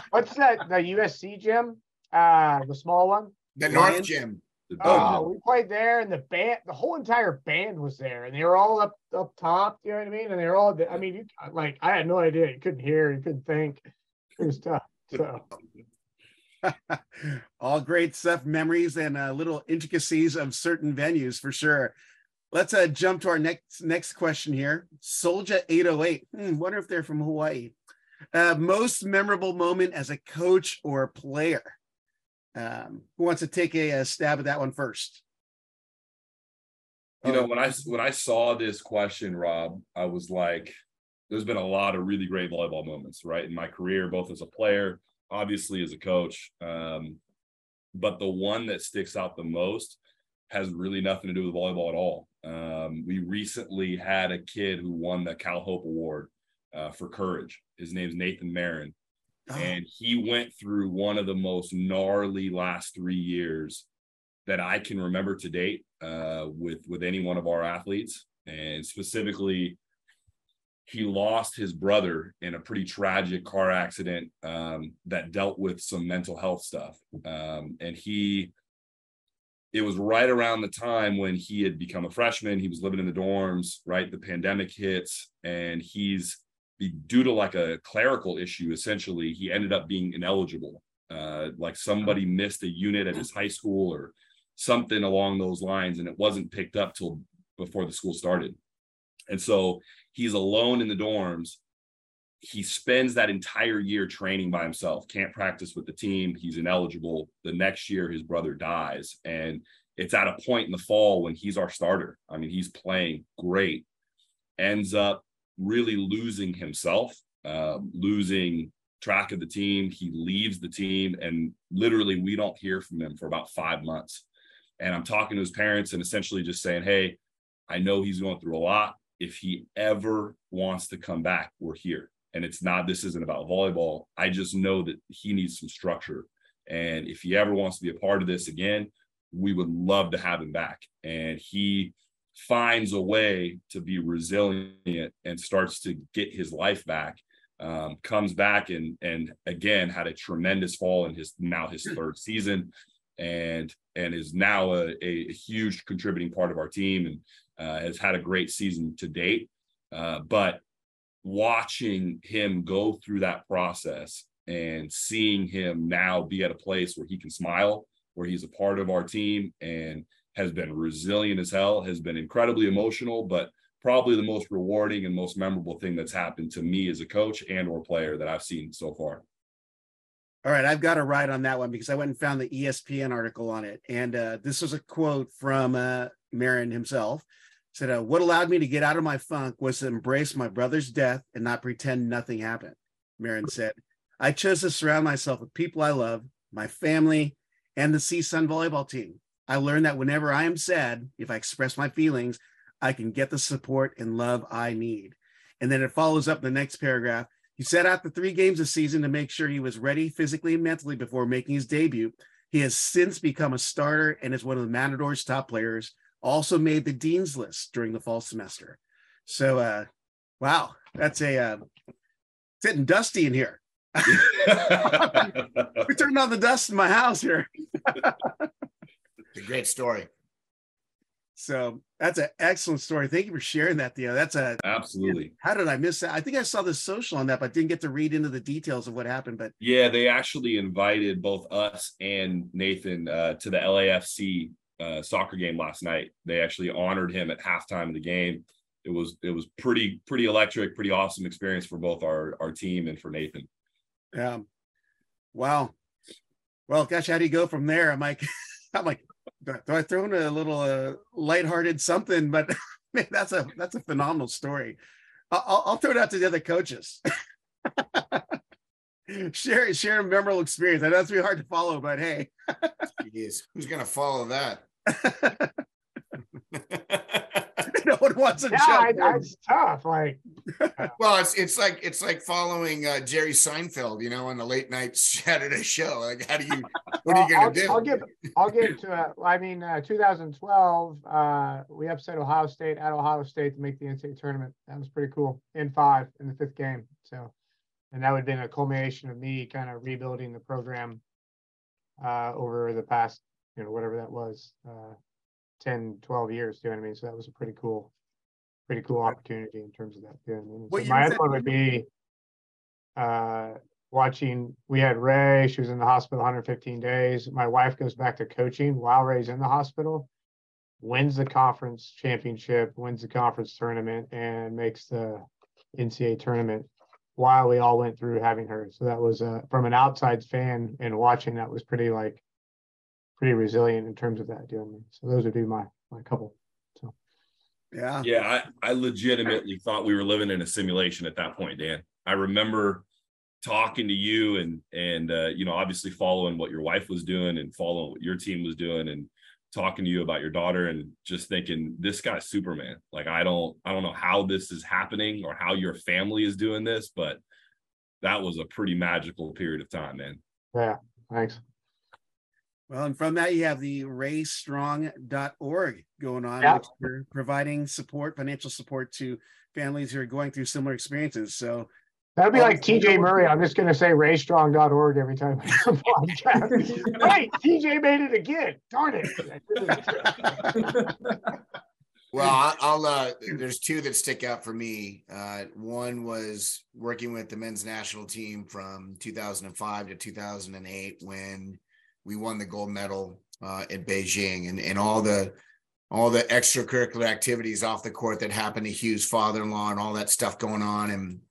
What's that? The USC gym? Uh, the small one. The North Gym. Oh, we played there, and the band, the whole entire band was there, and they were all up up top. You know what I mean? And they were all. I mean, you like I had no idea. You couldn't hear. You couldn't think. It was tough. So. all great stuff, memories, and uh, little intricacies of certain venues for sure. Let's uh, jump to our next next question here. Soldier 808. Hmm, wonder if they're from Hawaii. Uh, most memorable moment as a coach or player? Um, who wants to take a, a stab at that one first? You know, Oh, when I when I saw this question, Rob, I was like, there's been a lot of really great volleyball moments, right, in my career, both as a player, obviously as a coach. Um, but the one that sticks out the most has really nothing to do with volleyball at all. Um, we recently had a kid who won the Cal Hope Award uh, for courage. His name's Nathan Marin, oh, and he went through one of the most gnarly last three years that I can remember to date uh, with with any one of our athletes, and specifically, he lost his brother in a pretty tragic car accident um, that dealt with some mental health stuff, um, and he. It was right around the time when he had become a freshman. He was living in the dorms, right? The pandemic hits, and he's due to like a clerical issue. Essentially, he ended up being ineligible. Uh, like somebody missed a unit at his high school or something along those lines, and it wasn't picked up till before the school started. And so he's alone in the dorms. He spends that entire year training by himself, can't practice with the team. He's ineligible. The next year, his brother dies. And it's at a point in the fall when he's our starter. I mean, he's playing great, ends up really losing himself, uh, losing track of the team. He leaves the team, and literally, we don't hear from him for about five months. And I'm talking to his parents and essentially just saying, Hey, I know he's going through a lot. If he ever wants to come back, we're here. And it's not, this isn't about volleyball. I just know that he needs some structure. And if he ever wants to be a part of this again, we would love to have him back. And he finds a way to be resilient and starts to get his life back. Um, comes back and and again had a tremendous fall in his now his third season and and is now a, a huge contributing part of our team and uh, has had a great season to date. Uh, but watching him go through that process and seeing him now be at a place where he can smile, where he's a part of our team and has been resilient as hell, has been incredibly emotional, but probably the most rewarding and most memorable thing that's happened to me as a coach and or player that I've seen so far. All right, I've got a ride on that one because I went and found the ESPN article on it, and uh, this was a quote from uh, Marin himself. Said, uh, "What allowed me to get out of my funk was to embrace my brother's death and not pretend nothing happened." Marin said, "I chose to surround myself with people I love, my family, and the CSUN volleyball team. I learned that whenever I am sad, if I express my feelings, I can get the support and love I need." And then it follows up in the next paragraph. He set out the three games this season to make sure he was ready physically and mentally before making his debut. He has since become a starter and is one of the Matador's top players. Also made the dean's list during the fall semester. So, uh, wow, that's a uh, it's getting dusty in here. We turned on the dust in my house here. It's a great story. So that's an excellent story. Thank you for sharing that, Theo. That's a Absolutely. how did I miss that? I think I saw the social on that, but didn't get to read into the details of what happened. But Yeah, they actually invited both us and Nathan uh, to the LAFC uh, soccer game last night. They actually honored him at halftime of the game. It was it was pretty pretty electric, pretty awesome experience for both our our team and for Nathan. Um, wow. Well, gosh, how do you go from there? I'm like, I'm like, do I, throw in a little uh, lighthearted something? But man, that's a that's a phenomenal story. I'll, I'll- I'll throw it out to the other coaches. share share a memorable experience. I know it's be hard to follow, but hey, Jeez, who's gonna follow that? no one wants to Yeah, I, jump I, in. it's tough. Like, well, it's it's like it's like following uh, Jerry Seinfeld, you know, on the late night Saturday show. Like, how do you? What are you gonna do? I'll, I'll give I'll give to uh, I mean uh, 2012 uh, we upset Ohio State at Ohio State to make the NCAA tournament. That was pretty cool in five in the fifth game. So, and that would have been a culmination of me kind of rebuilding the program uh, over the past you know whatever that was uh, 10 12 years. Do you know what I mean? So that was a pretty cool pretty cool opportunity in terms of that. You know what I mean? What So my other one would be uh, watching we had ray she was in the hospital 115 days my wife goes back to coaching while ray's in the hospital wins the conference championship wins the conference tournament and makes the ncaa tournament while we all went through having her so that was uh, from an outside fan and watching that was pretty like pretty resilient in terms of that deal. So those would be my my couple. So yeah, yeah, I, I legitimately thought we were living in a simulation at that point, Dan. I remember talking to you and and uh, you know obviously following what your wife was doing and following what your team was doing and talking to you about your daughter and just thinking this guy's superman like i don't i don't know how this is happening or how your family is doing this but that was a pretty magical period of time man yeah thanks well and from that you have the raystrong.org going on yeah. which you're providing support financial support to families who are going through similar experiences so That'd be like TJ Murray. I'm just going to say raystrong.org every time I have a podcast. right. TJ made it again. Darn it. well, I'll, uh, there's two that stick out for me. Uh, one was working with the men's national team from 2005 to 2008 when we won the gold medal uh, at Beijing and, and all the, all the extracurricular activities off the court that happened to Hugh's father-in-law and all that stuff going on. And,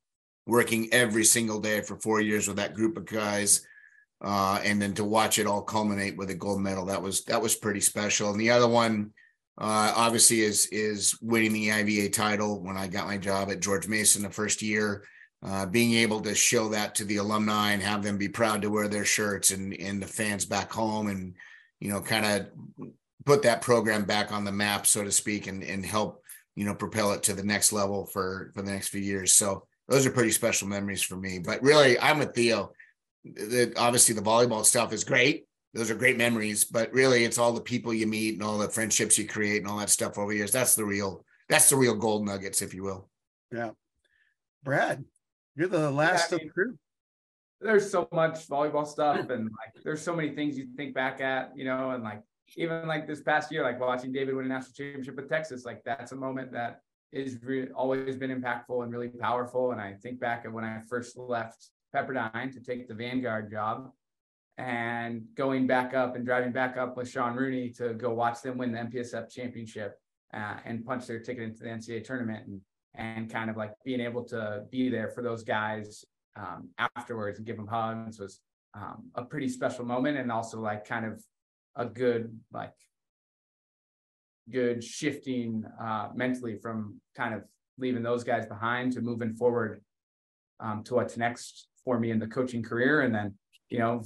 working every single day for four years with that group of guys. Uh, and then to watch it all culminate with a gold medal, that was that was pretty special. And the other one, uh, obviously, is is winning the IVA title when I got my job at George Mason the first year. Uh, being able to show that to the alumni and have them be proud to wear their shirts and and the fans back home and you know kind of put that program back on the map so to speak and and help you know propel it to the next level for for the next few years so those are pretty special memories for me. But really, I'm with Theo. The, obviously, the volleyball stuff is great. Those are great memories, but really, it's all the people you meet and all the friendships you create and all that stuff over years. That's the real. That's the real gold nuggets, if you will. Yeah, Brad, you're the last yeah, I mean, of the crew. There's so much volleyball stuff, and like, there's so many things you think back at, you know, and like even like this past year, like watching David win a national championship with Texas, like that's a moment that is re- always been impactful and really powerful. And I think back of when I first left Pepperdine to take the Vanguard job and going back up and driving back up with Sean Rooney to go watch them win the MPSF championship uh, and punch their ticket into the NCAA tournament and, and kind of like being able to be there for those guys um, afterwards and give them hugs was um, a pretty special moment and also like kind of a good like good shifting uh, mentally from kind of leaving those guys behind to moving forward um, to what's next for me in the coaching career. And then, you know,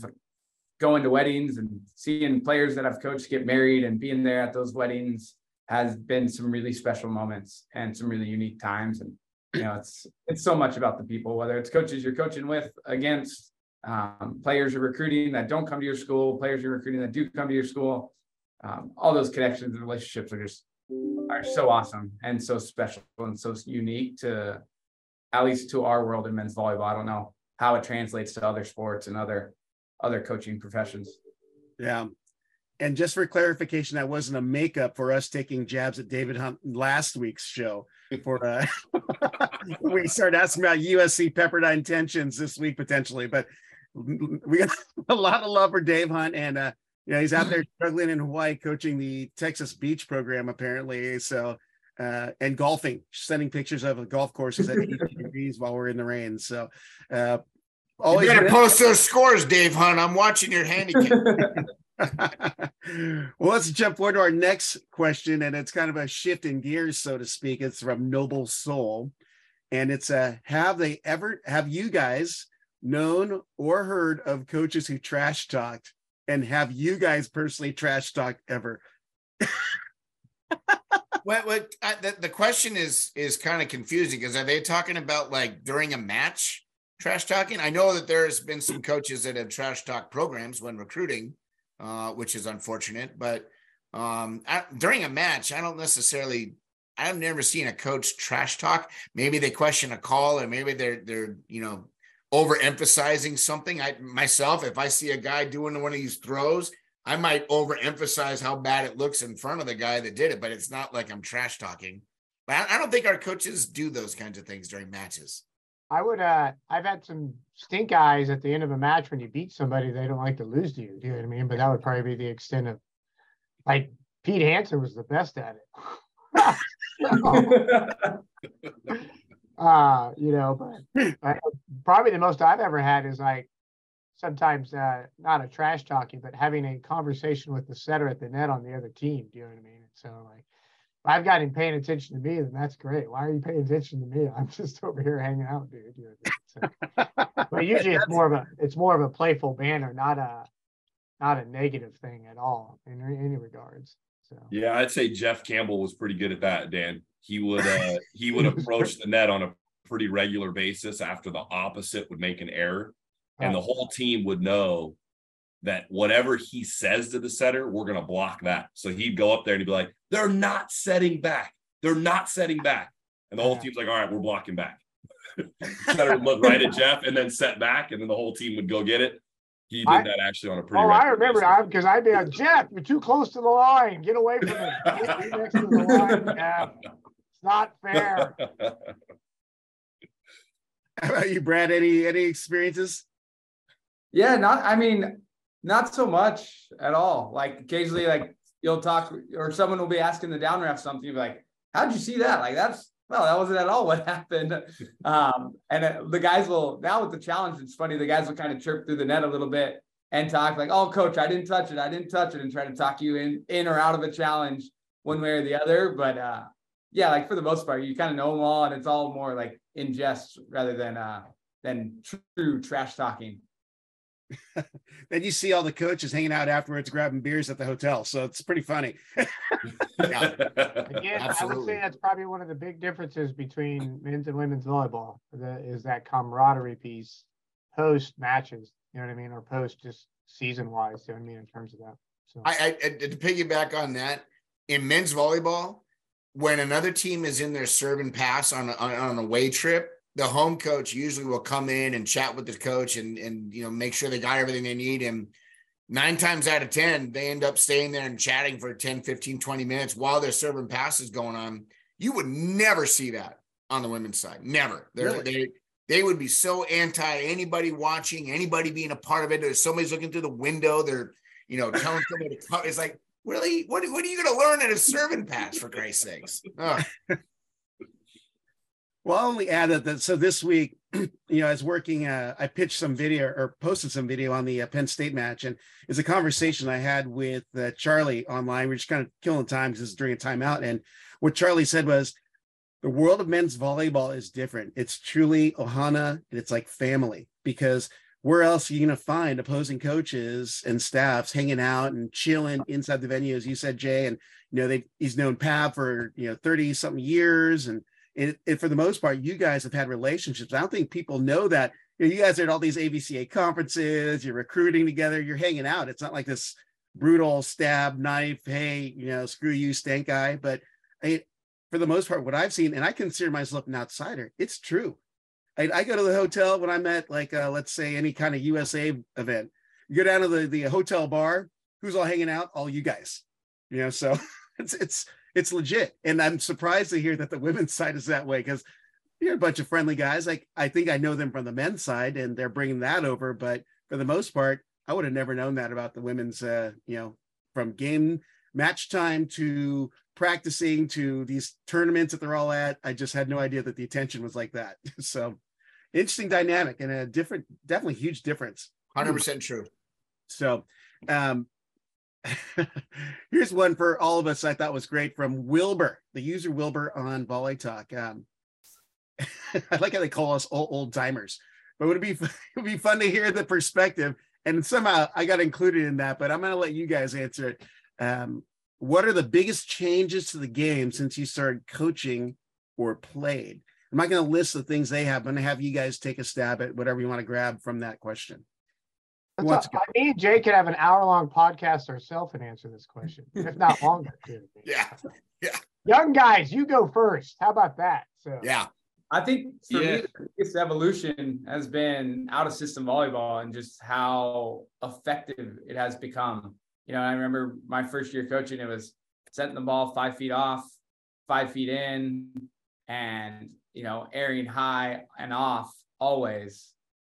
going to weddings and seeing players that I've coached get married and being there at those weddings has been some really special moments and some really unique times. And, you know, it's, it's so much about the people, whether it's coaches you're coaching with against um, players you're recruiting that don't come to your school, players you're recruiting that do come to your school um, all those connections and relationships are just are so awesome and so special and so unique to at least to our world in men's volleyball. I don't know how it translates to other sports and other other coaching professions. Yeah. And just for clarification, that wasn't a makeup for us taking jabs at David Hunt last week's show. For uh, we started asking about USC Pepperdine tensions this week potentially, but we got a lot of love for Dave Hunt, and uh, yeah, he's out there struggling in Hawaii, coaching the Texas Beach program apparently. So, uh, and golfing, sending pictures of the golf courses at 80 degrees while we're in the rain. So, uh, always you gotta post those scores, Dave Hunt. I'm watching your handicap. well, let's jump forward to our next question, and it's kind of a shift in gears, so to speak. It's from Noble Soul, and it's a have they ever have you guys known or heard of coaches who trash talked and have you guys personally trash talked ever? what I, the, the question is is kind of confusing because are they talking about like during a match trash talking? I know that there's been some coaches that have trash talk programs when recruiting, uh, which is unfortunate. But um, I, during a match, I don't necessarily. I've never seen a coach trash talk. Maybe they question a call, or maybe they're they're you know overemphasizing something. I myself, if I see a guy doing one of these throws, I might overemphasize how bad it looks in front of the guy that did it, but it's not like I'm trash talking. But I, I don't think our coaches do those kinds of things during matches. I would uh I've had some stink eyes at the end of a match when you beat somebody they don't like to lose to you. Do you know what I mean? But that would probably be the extent of like Pete Hanson was the best at it. uh, you know, but uh, probably the most I've ever had is like sometimes uh, not a trash talking, but having a conversation with the setter at the net on the other team. Do you know what I mean? So like, I've got him paying attention to me, then that's great. Why are you paying attention to me? I'm just over here hanging out, dude. You know, so, but usually it's more of a it's more of a playful banner, not a not a negative thing at all in any regards. So yeah, I'd say Jeff Campbell was pretty good at that, Dan. He would uh he would approach the net on a pretty regular basis after the opposite would make an error and the whole team would know that whatever he says to the setter, we're going to block that. So he'd go up there and he'd be like, they're not setting back. They're not setting back. And the whole team's like, all right, we're blocking back. setter would look right at Jeff and then set back, and then the whole team would go get it. He did I, that actually on a pretty. Oh, I remember because I'd be like, Jeff, you're too close to the line. Get away from it. Get next to the line, Jeff. It's not fair. How about you, Brad? Any any experiences? Yeah, not. I mean, not so much at all. Like occasionally, like you'll talk, or someone will be asking the down ref something. You'll be like, "How'd you see that?" Like that's well, that wasn't at all what happened. Um, and uh, the guys will now with the challenge. It's funny. The guys will kind of chirp through the net a little bit and talk like, "Oh, coach, I didn't touch it. I didn't touch it," and try to talk you in in or out of a challenge one way or the other. But uh, yeah, like for the most part, you kind of know them all, and it's all more like in jest rather than uh, than true trash talking. then you see all the coaches hanging out afterwards, grabbing beers at the hotel. So it's pretty funny. yeah. Again, Absolutely. I would say that's probably one of the big differences between men's and women's volleyball. Is that camaraderie piece post matches? You know what I mean, or post just season wise. You know what I mean in terms of that. So I, I to piggyback on that in men's volleyball, when another team is in their serve and pass on a, on a away trip, the home coach usually will come in and chat with the coach and and you know make sure they got everything they need. And nine times out of ten they end up staying there and chatting for 10 15 20 minutes while they're serving passes going on. You would never see that on the women's side. Never. Really? they they would be so anti anybody watching anybody being a part of it. If somebody's looking through the window. They're you know telling somebody to come. It's like really? What, what are you going to learn at a serving pass for christ's sakes? Oh. Well, I'll only add that, so this week, you know, I was working, uh, I pitched some video or posted some video on the uh, Penn State match, and it's a conversation I had with uh, Charlie online. We're just kind of killing time because it's during a timeout. And what Charlie said was, the world of men's volleyball is different. It's truly Ohana, and it's like family because where else are you going to find opposing coaches and staffs hanging out and chilling inside the venue, as you said, Jay? And you know, they he's known Pav for you know 30 something years and and, and, for the most part, you guys have had relationships. I don't think people know that. You, know, you guys are at all these AVCA conferences, you're recruiting together, you're hanging out. It's not like this brutal stab knife, hey, you know, screw you, stank guy. But I, for the most part, what I've seen, and I consider myself an outsider, it's true. I, I go to the hotel when I'm at like, uh, let's say, any kind of USA event. You go down to the, the hotel bar, who's all hanging out? All you guys, you know, so it's, it's, it's legit. And I'm surprised to hear that the women's side is that way because you're a bunch of friendly guys. Like I think I know them from the men's side and they're bringing that over. But for the most part, I would have never known that about the women's, uh, you know, from game match time to practicing to these tournaments that they're all at. I just had no idea that the attention was like that. so interesting dynamic and a different, definitely huge difference. 100% true. So, um, Here's one for all of us I thought was great from Wilbur, the user Wilbur on Volley Talk. Um, I like how they call us old, old timers, but would it be it would be fun to hear the perspective? And somehow I got included in that, but I'm going to let you guys answer it. Um, what are the biggest changes to the game since you started coaching or played? I'm not going to list the things they have. I'm going to have you guys take a stab at whatever you want to grab from that question. Who wants to I mean, Jay could have an hour long podcast ourselves and answer this question, if not longer. yeah. Yeah. Young guys, you go first. How about that? So yeah. I think for yeah. me, the biggest evolution has been out of system volleyball and just how effective it has become. You know, I remember my first year coaching, it was setting the ball five feet off, five feet in, and, you know, airing high and off always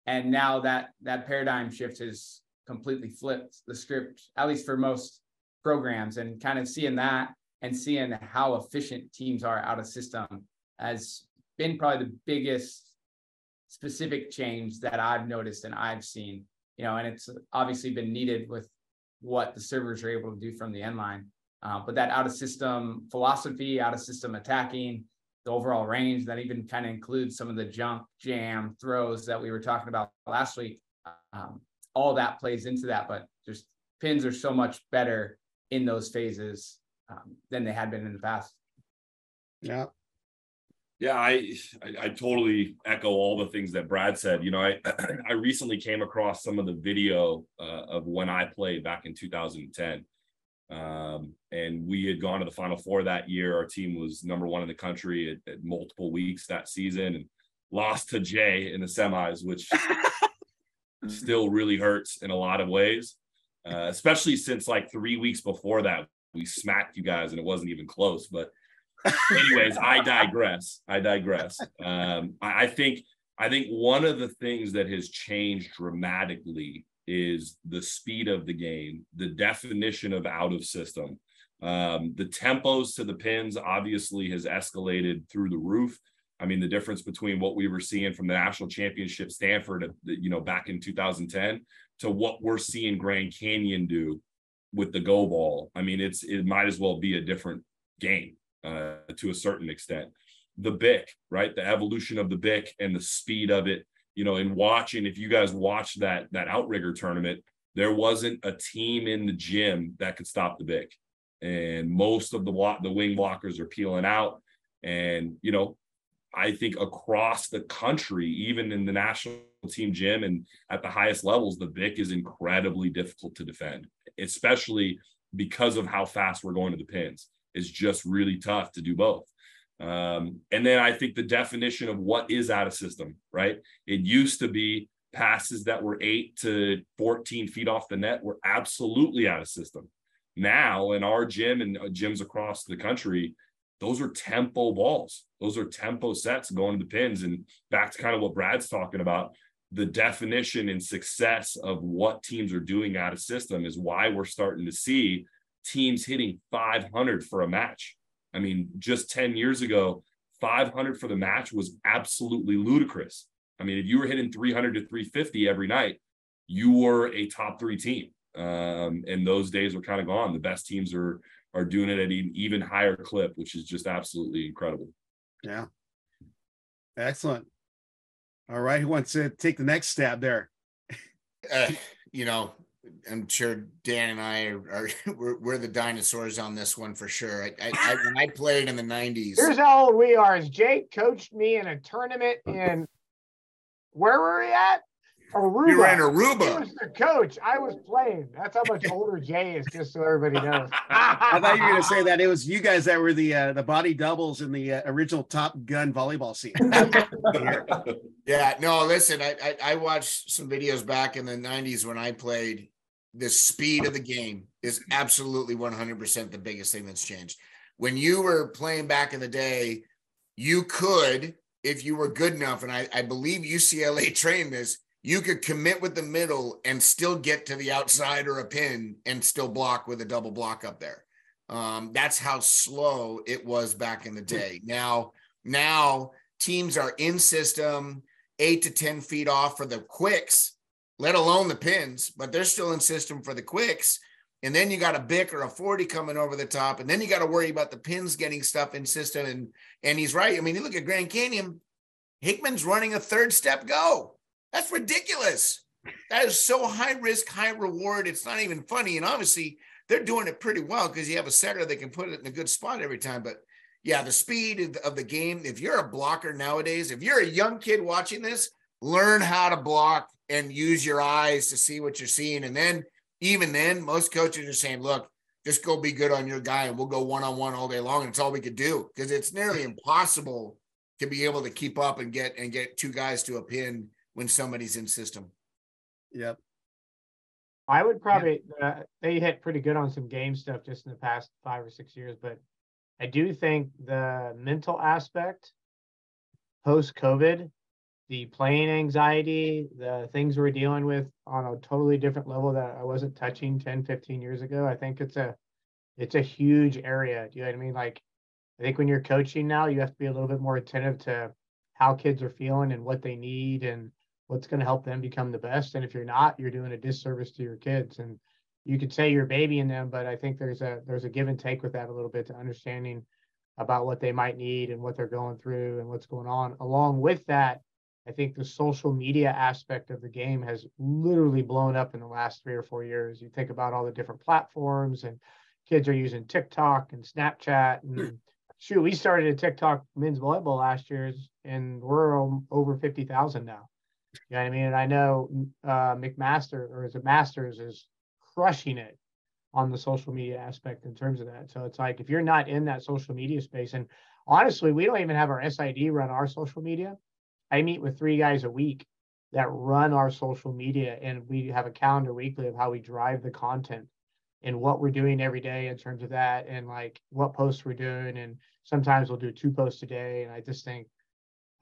and now that that paradigm shift has completely flipped the script at least for most programs and kind of seeing that and seeing how efficient teams are out of system has been probably the biggest specific change that I've noticed and I've seen you know, and it's obviously been needed with what the servers are able to do from the end line. Uh, but that out of system philosophy, out of system attacking, the overall range that even kind of includes some of the jump, jam, throws that we were talking about last week. Um, all that plays into that, but just pins are so much better in those phases um, than they had been in the past. Yeah. Yeah, I, I, I totally echo all the things that Brad said. You know, I I recently came across some of the video uh, of when I played back in 2010, um, and we had gone to the Final Four that year. Our team was number one in the country at, at multiple weeks that season, and lost to Jay in the semis, which still really hurts in a lot of ways. Uh, especially since like three weeks before that, we smacked you guys and it wasn't even close. But anyways, I digress. I digress. Um, I, I think I think one of the things that has changed dramatically is the speed of the game, the definition of out of system. Um, the tempos to the pins obviously has escalated through the roof. I mean, the difference between what we were seeing from the national championship Stanford, you know, back in 2010 to what we're seeing Grand Canyon do with the go ball. I mean, it's it might as well be a different game uh, to a certain extent. The Bic, right? The evolution of the Bic and the speed of it. You know, in watching, if you guys watched that that outrigger tournament, there wasn't a team in the gym that could stop the Bic, and most of the the wing blockers are peeling out. And you know, I think across the country, even in the national team gym and at the highest levels, the Bic is incredibly difficult to defend, especially because of how fast we're going to the pins. It's just really tough to do both. Um, and then I think the definition of what is out of system, right? It used to be passes that were eight to 14 feet off the net were absolutely out of system. Now, in our gym and uh, gyms across the country, those are tempo balls. Those are tempo sets going to the pins. And back to kind of what Brad's talking about, the definition and success of what teams are doing out of system is why we're starting to see teams hitting 500 for a match. I mean, just 10 years ago, 500 for the match was absolutely ludicrous. I mean, if you were hitting 300 to 350 every night, you were a top three team. Um, and those days are kind of gone. The best teams are are doing it at an even higher clip, which is just absolutely incredible. Yeah. Excellent. All right. Who wants to take the next stab there? Uh, you know, I'm sure Dan and I are, are we're, we're, the dinosaurs on this one for sure. I, I, I, when I played in the '90s, here's how old we are. As Jake coached me in a tournament in where were we at? Aruba. You ran Aruba. He was the coach. I was playing. That's how much older Jay is, just so everybody knows. I thought you were going to say that it was you guys that were the uh, the body doubles in the uh, original Top Gun volleyball scene. yeah, no, listen, I, I I watched some videos back in the '90s when I played. The speed of the game is absolutely 100% the biggest thing that's changed. When you were playing back in the day, you could, if you were good enough, and I, I believe UCLA trained this, you could commit with the middle and still get to the outside or a pin and still block with a double block up there. Um, that's how slow it was back in the day. Now, now teams are in system eight to 10 feet off for the quicks, let alone the pins, but they're still in system for the quicks. And then you got a Bic or a 40 coming over the top. And then you got to worry about the pins getting stuff in system. And and he's right. I mean, you look at Grand Canyon, Hickman's running a third step go. That's ridiculous. That is so high risk, high reward. It's not even funny. And obviously, they're doing it pretty well because you have a setter that can put it in a good spot every time. But yeah, the speed of the game. If you're a blocker nowadays, if you're a young kid watching this, learn how to block and use your eyes to see what you're seeing. And then, even then, most coaches are saying, look, just go be good on your guy and we'll go one on one all day long. And it's all we could do because it's nearly impossible to be able to keep up and get and get two guys to a pin when somebody's in system. Yep. I would probably uh, they hit pretty good on some game stuff just in the past five or six years, but I do think the mental aspect post COVID, the playing anxiety, the things we're dealing with on a totally different level that I wasn't touching 10, 15 years ago. I think it's a it's a huge area. Do you know what I mean? Like I think when you're coaching now, you have to be a little bit more attentive to how kids are feeling and what they need and what's going to help them become the best. And if you're not, you're doing a disservice to your kids. And you could say you're babying them, but I think there's a there's a give and take with that a little bit to understanding about what they might need and what they're going through and what's going on. Along with that, I think the social media aspect of the game has literally blown up in the last three or four years. You think about all the different platforms and kids are using TikTok and Snapchat and shoot, we started a TikTok men's volleyball last year and we're over 50,000 now. You know what I mean? And I know uh, McMaster or is it Masters is crushing it on the social media aspect in terms of that. So it's like if you're not in that social media space, and honestly, we don't even have our SID run our social media. I meet with three guys a week that run our social media, and we have a calendar weekly of how we drive the content and what we're doing every day in terms of that, and like what posts we're doing. And sometimes we'll do two posts a day. And I just think,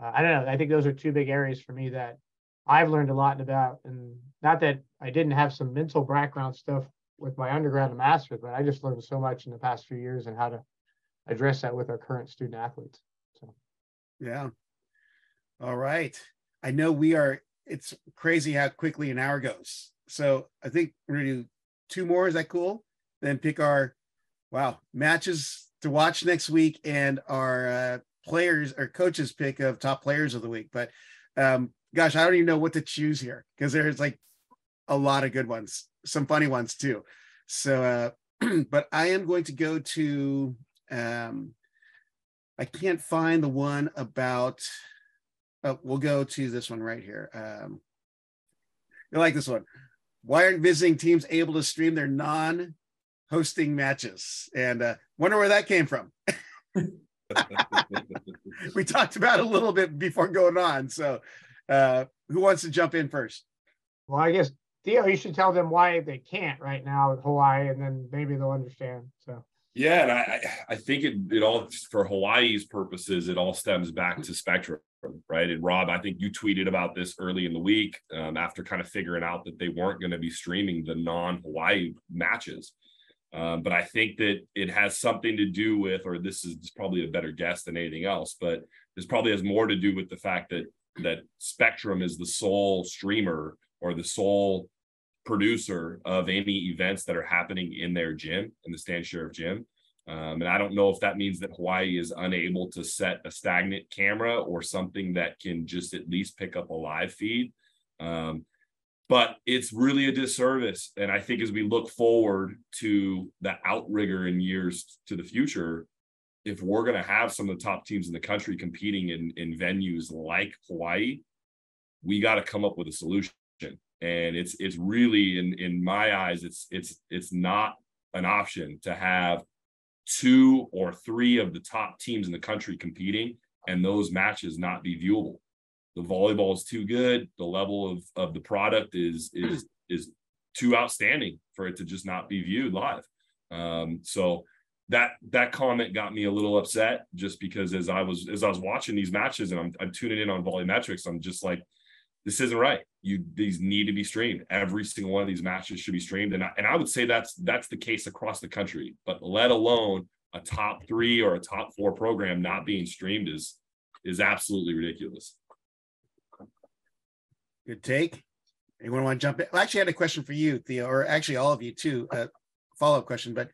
uh, I don't know, I think those are two big areas for me that I've learned a lot about. And not that I didn't have some mental background stuff with my undergrad and master's, but I just learned so much in the past few years and how to address that with our current student athletes. So, yeah. All right. I know we are, it's crazy how quickly an hour goes. So I think we're going to do two more. Is that cool? Then pick our, wow, matches to watch next week and our uh, players or coaches pick of top players of the week. But um, gosh, I don't even know what to choose here because there's like a lot of good ones, some funny ones too. So, uh, but I am going to go to, um, I can't find the one about, oh, we'll go to this one right here. Um, I like this one. Why aren't visiting teams able to stream their non hosting matches? And uh, wonder where that came from. we talked about it a little bit before going on. So, uh, who wants to jump in first? Well, I guess Theo, you should tell them why they can't right now at Hawaii, and then maybe they'll understand. So. Yeah, and I I think it it all for Hawaii's purposes, it all stems back to Spectrum, right? And Rob, I think you tweeted about this early in the week um, after kind of figuring out that they weren't going to be streaming the non-Hawaii matches. Um, but I think that it has something to do with, or this is probably a better guess than anything else, but this probably has more to do with the fact that that Spectrum is the sole streamer or the sole producer of any events that are happening in their gym, in the Stan Sheriff gym. Um, and I don't know if that means that Hawaii is unable to set a stagnant camera or something that can just at least pick up a live feed. Um, but it's really a disservice. And I think as we look forward to the outrigger in years to the future, if we're going to have some of the top teams in the country competing in, in venues like Hawaii, we got to come up with a solution and it's it's really in in my eyes it's it's it's not an option to have two or three of the top teams in the country competing and those matches not be viewable. The volleyball is too good. The level of of the product is is is too outstanding for it to just not be viewed live. Um, so that that comment got me a little upset just because as I was as I was watching these matches and I'm, I'm tuning in on VolleyMetrics, I'm just like, this isn't right. You these need to be streamed. Every single one of these matches should be streamed, and I, and I would say that's that's the case across the country. But let alone a top three or a top four program not being streamed is is absolutely ridiculous. Good take. Anyone want to jump in? Well, actually, I had a question for you, Theo, or actually all of you too. A follow up question, but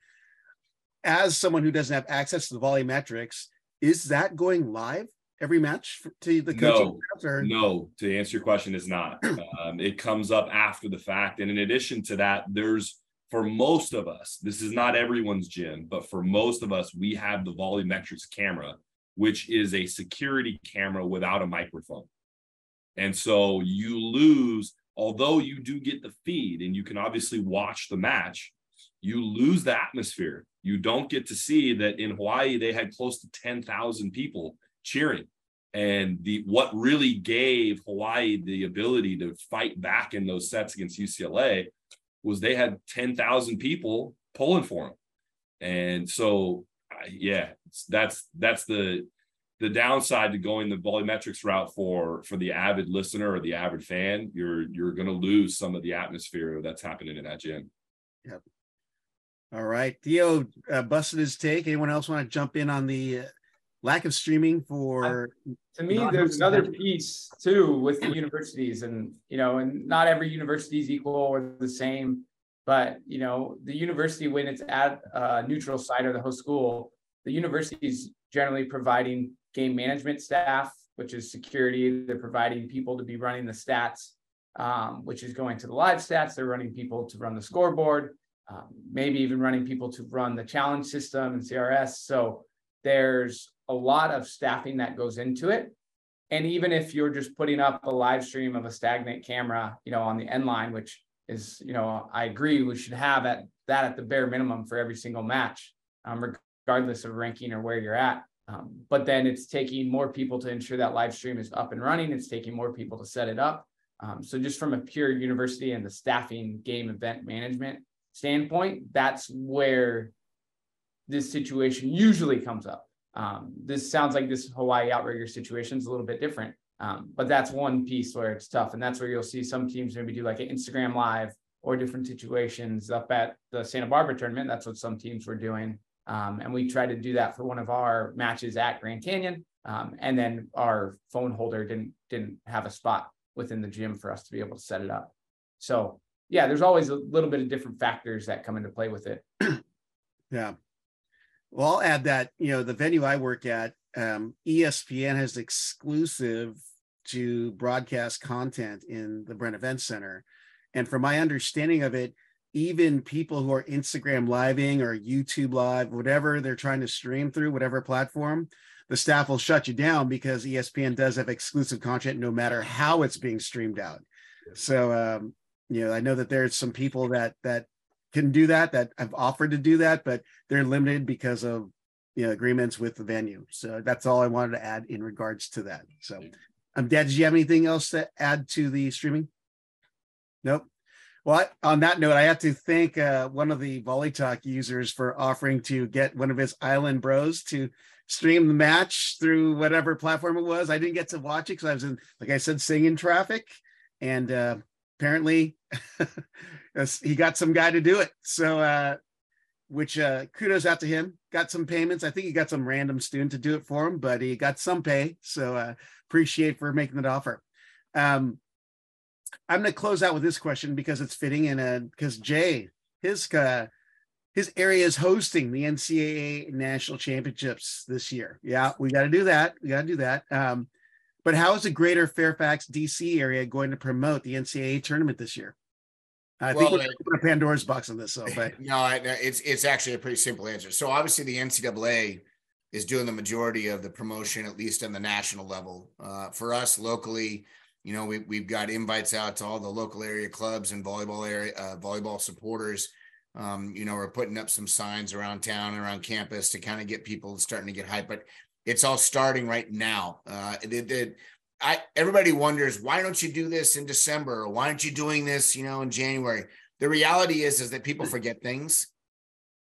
as someone who doesn't have access to the VolleyMetrics, is that going live every match to the coaching no, or? no to answer your question is not. Um, it comes up after the fact and in addition to that there's for most of us this is not everyone's gym but for most of us we have the VolleyMetrics camera which is a security camera without a microphone. And so you lose although you do get the feed and you can obviously watch the match you lose the atmosphere. You don't get to see that in hawaii they had close to 10,000 people cheering. And the what really gave Hawaii the ability to fight back in those sets against UCLA was they had 10,000 people pulling for them. And so yeah, that's that's the the downside to going the VolleyMetrics route for for the avid listener or the avid fan, you're you're going to lose some of the atmosphere that's happening in that gym. Yep. All right, Theo uh, busted his take. Anyone else want to jump in on the lack of streaming for to me there's another piece too with the universities and you know and not every university is equal or the same but you know the university when it's at a neutral site or the host school the university is generally providing game management staff which is security. They're providing people to be running the stats um, which is going to the live stats. They're running people to run the scoreboard um, maybe even running people to run the challenge system and crs so there's a lot of staffing that goes into it. And even if you're just putting up a live stream of a stagnant camera, you know, on the end line, which is, you know, I agree we should have at that at the bare minimum for every single match, um, regardless of ranking or where you're at. Um, but then it's taking more people to ensure that live stream is up and running. It's taking more people to set it up. Um, so just from a pure university and the staffing game event management standpoint, that's where this situation usually comes up. Um, this sounds like this Hawaii outrigger situation is a little bit different, um, but that's one piece where it's tough, and that's where you'll see some teams maybe do like an Instagram live or different situations up at the Santa Barbara tournament. That's what some teams were doing, um, and we tried to do that for one of our matches at Grand Canyon, um, and then our phone holder didn't didn't have a spot within the gym for us to be able to set it up. So yeah, there's always a little bit of different factors that come into play with it. yeah. Well, I'll add that you know the venue I work at, um, ESPN has exclusive to broadcast content in the Bren Event Center, and from my understanding of it, even people who are Instagram living or YouTube live, whatever they're trying to stream through, whatever platform, the staff will shut you down because ESPN does have exclusive content no matter how it's being streamed out. So, um, you know, I know that there's some people that that can do that that have offered to do that, but they're limited because of you know agreements with the venue. So that's all I wanted to add in regards to that. So, um, Dad, did you have anything else to add to the streaming? Nope. Well, on that note, I have to thank uh, one of the Volley Talk users for offering to get one of his island bros to stream the match through whatever platform it was. I didn't get to watch it because I was in, like I said, singing traffic, and uh, apparently he got some guy to do it. So, uh, which uh, kudos out to him. Got some payments. I think he got some random student to do it for him, but he got some pay. So uh, appreciate for making that offer. Um, I'm going to close out with this question because it's fitting, and because Jay, his uh, his area is hosting the NCAA national championships this year. Yeah, we got to do that. We got to do that. Um, but how is the greater Fairfax DC area going to promote the NCAA tournament this year? I well, think we're uh, a Pandora's box on this, so but no, it's it's actually a pretty simple answer. So obviously, the NCAA is doing the majority of the promotion, at least on the national level. Uh, for us locally, you know, we we've got invites out to all the local area clubs and volleyball area uh, volleyball supporters. Um, you know, we're putting up some signs around town, around campus to kind of get people starting to get hype. But it's all starting right now. Uh, it, it, I everybody wonders why don't you do this in December or why aren't you doing this, you know, in January? The reality is is that people hmm. forget things.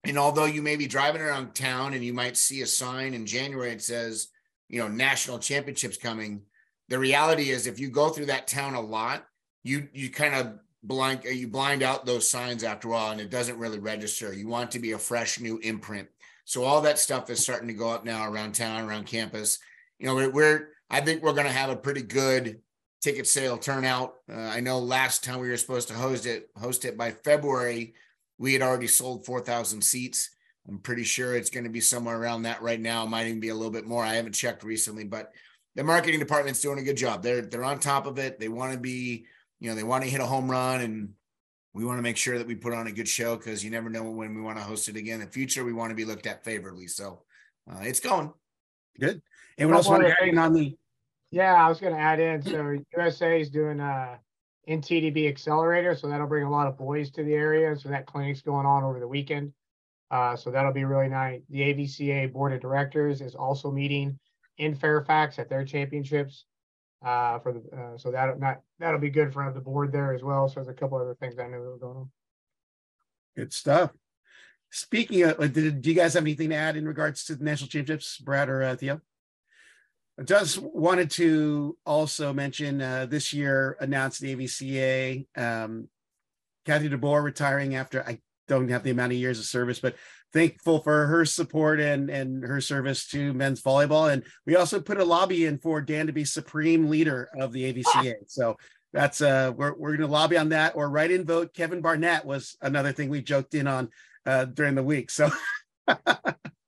And although you may be driving around town and you might see a sign in January it says, you know, national championships coming, the reality is if you go through that town a lot, you you kind of blind uh, you blind out those signs after a while and it doesn't really register. You want to be a fresh new imprint. So all that stuff is starting to go up now around town, around campus. You know, we're I think we're going to have a pretty good ticket sale turnout. Uh, I know last time we were supposed to host it, host it by February, we had already sold 4,000 seats. I'm pretty sure it's going to be somewhere around that right now. It might even be a little bit more. I haven't checked recently, but the marketing department's doing a good job. They're they're on top of it. They want to be, you know, they want to hit a home run, and we want to make sure that we put on a good show because you never know when we want to host it again in the future. We want to be looked at favorably, so uh, it's going good. Anyone else want to add on the yeah, I was going to add in. So USA is doing a NTDP accelerator, so that'll bring a lot of boys to the area. So that clinic's going on over the weekend. Uh, so that'll be really nice. The AVCA board of directors is also meeting in Fairfax at their championships. Uh, for the uh, so that not that'll be good for the board there as well. So there's a couple other things I knew were going on. Good stuff. Speaking of, did, do you guys have anything to add in regards to the national championships, Brad or uh, Theo? I just wanted to also mention uh, this year announced the AVCA. Um, Kathy DeBoer retiring after I don't have the amount of years of service, but thankful for her support and and her service to men's volleyball. And we also put a lobby in for Dan to be supreme leader of the AVCA. So that's uh we're we're gonna lobby on that or write in vote Kevin Barnett was another thing we joked in on uh during the week. So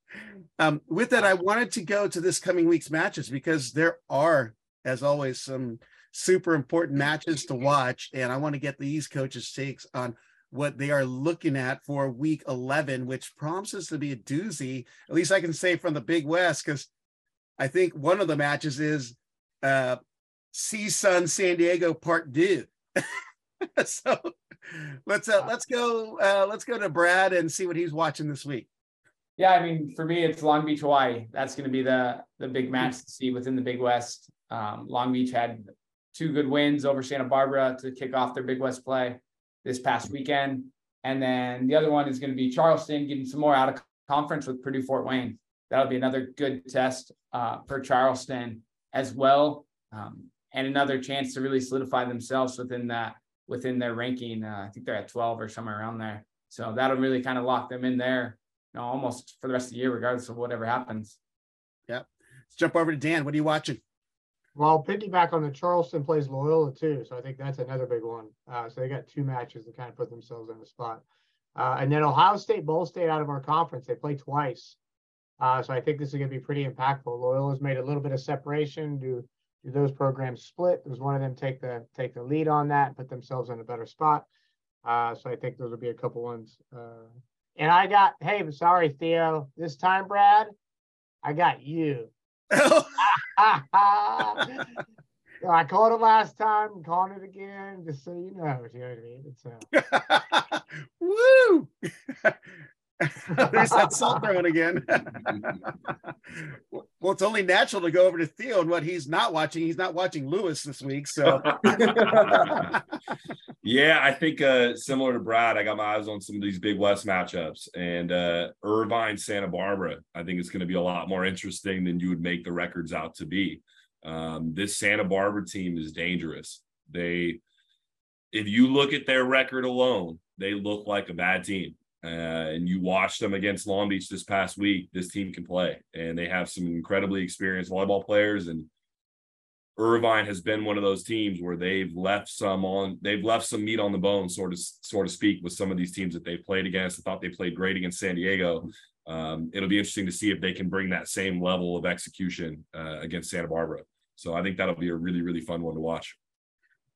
um with that, I wanted to go to this coming week's matches because there are, as always, some super important matches to watch. And I want to get these coaches' takes on what they are looking at for week 11, which promises to be a doozy. At least I can say from the Big West, because I think one of the matches is uh, CSUN San Diego Part Two. so let's uh, let's go uh, let's go to Brad and see what he's watching this week. Yeah, I mean, for me, it's Long Beach, Hawaii. That's going to be the the big match to see within the Big West. Um, Long Beach had two good wins over Santa Barbara to kick off their Big West play this past weekend. And then the other one is going to be Charleston getting some more out of conference with Purdue Fort Wayne. That'll be another good test uh, for Charleston as well, um, and another chance to really solidify themselves within that within their ranking. Uh, I think they're at 12 or somewhere around there. So that'll really kind of lock them in there, you know, almost for the rest of the year, regardless of whatever happens. Yeah. Let's jump over to Dan. What are you watching? Well, piggyback on the Charleston plays Loyola too, so I think that's another big one. Uh, so they got two matches to kind of put themselves in the spot. Uh, and then Ohio State, Ball State out of our conference, they play twice. Uh, so I think this is going to be pretty impactful. Loyola's made a little bit of separation. Do do those programs split? Does one of them take the take the lead on that, put themselves in a better spot? Uh, so I think those will be a couple ones. And I got, hey, sorry, Theo, this time, Brad, I got you. I called it last time. I'm calling it again, just so you know. You know what I mean? It's, uh... Woo! There's that salt throwing again. well, it's only natural to go over to Theo and what he's not watching. He's not watching Lewis this week, so. yeah, I think uh, similar to Brad, I got my eyes on some of these Big West matchups, and uh, Irvine, Santa Barbara. I think it's going to be a lot more interesting than you would make the records out to be. Um, this Santa Barbara team is dangerous. They, if you look at their record alone, they look like a bad team uh, and you watched them against Long Beach this past week, this team can play, and they have some incredibly experienced volleyball players. And Irvine has been one of those teams where they've left some on, they've left some meat on the bone, sort of, sort of speak, with some of these teams that they've played against. I thought they played great against San Diego. Um, it'll be interesting to see if they can bring that same level of execution uh, against Santa Barbara. So I think that'll be a really, really fun one to watch.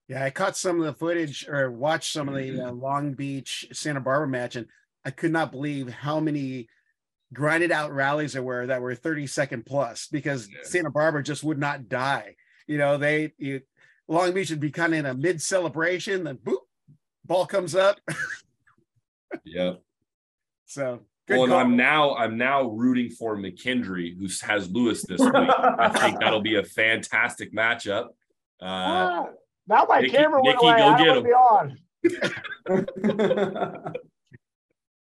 Yeah, I caught some of the footage or watched some of the uh, Long Beach Santa Barbara match, and I could not believe how many grinded out rallies there were that were 30 second plus because yeah. Santa Barbara just would not die. You know, they you, Long Beach would be kind of in a mid celebration, then boop, ball comes up. yeah. So well, and I'm now I'm now rooting for McKendree, who has Lewis this week. I think that'll be a fantastic matchup. Uh, ah, now my Nikki, camera went Nikki, away. Go get him.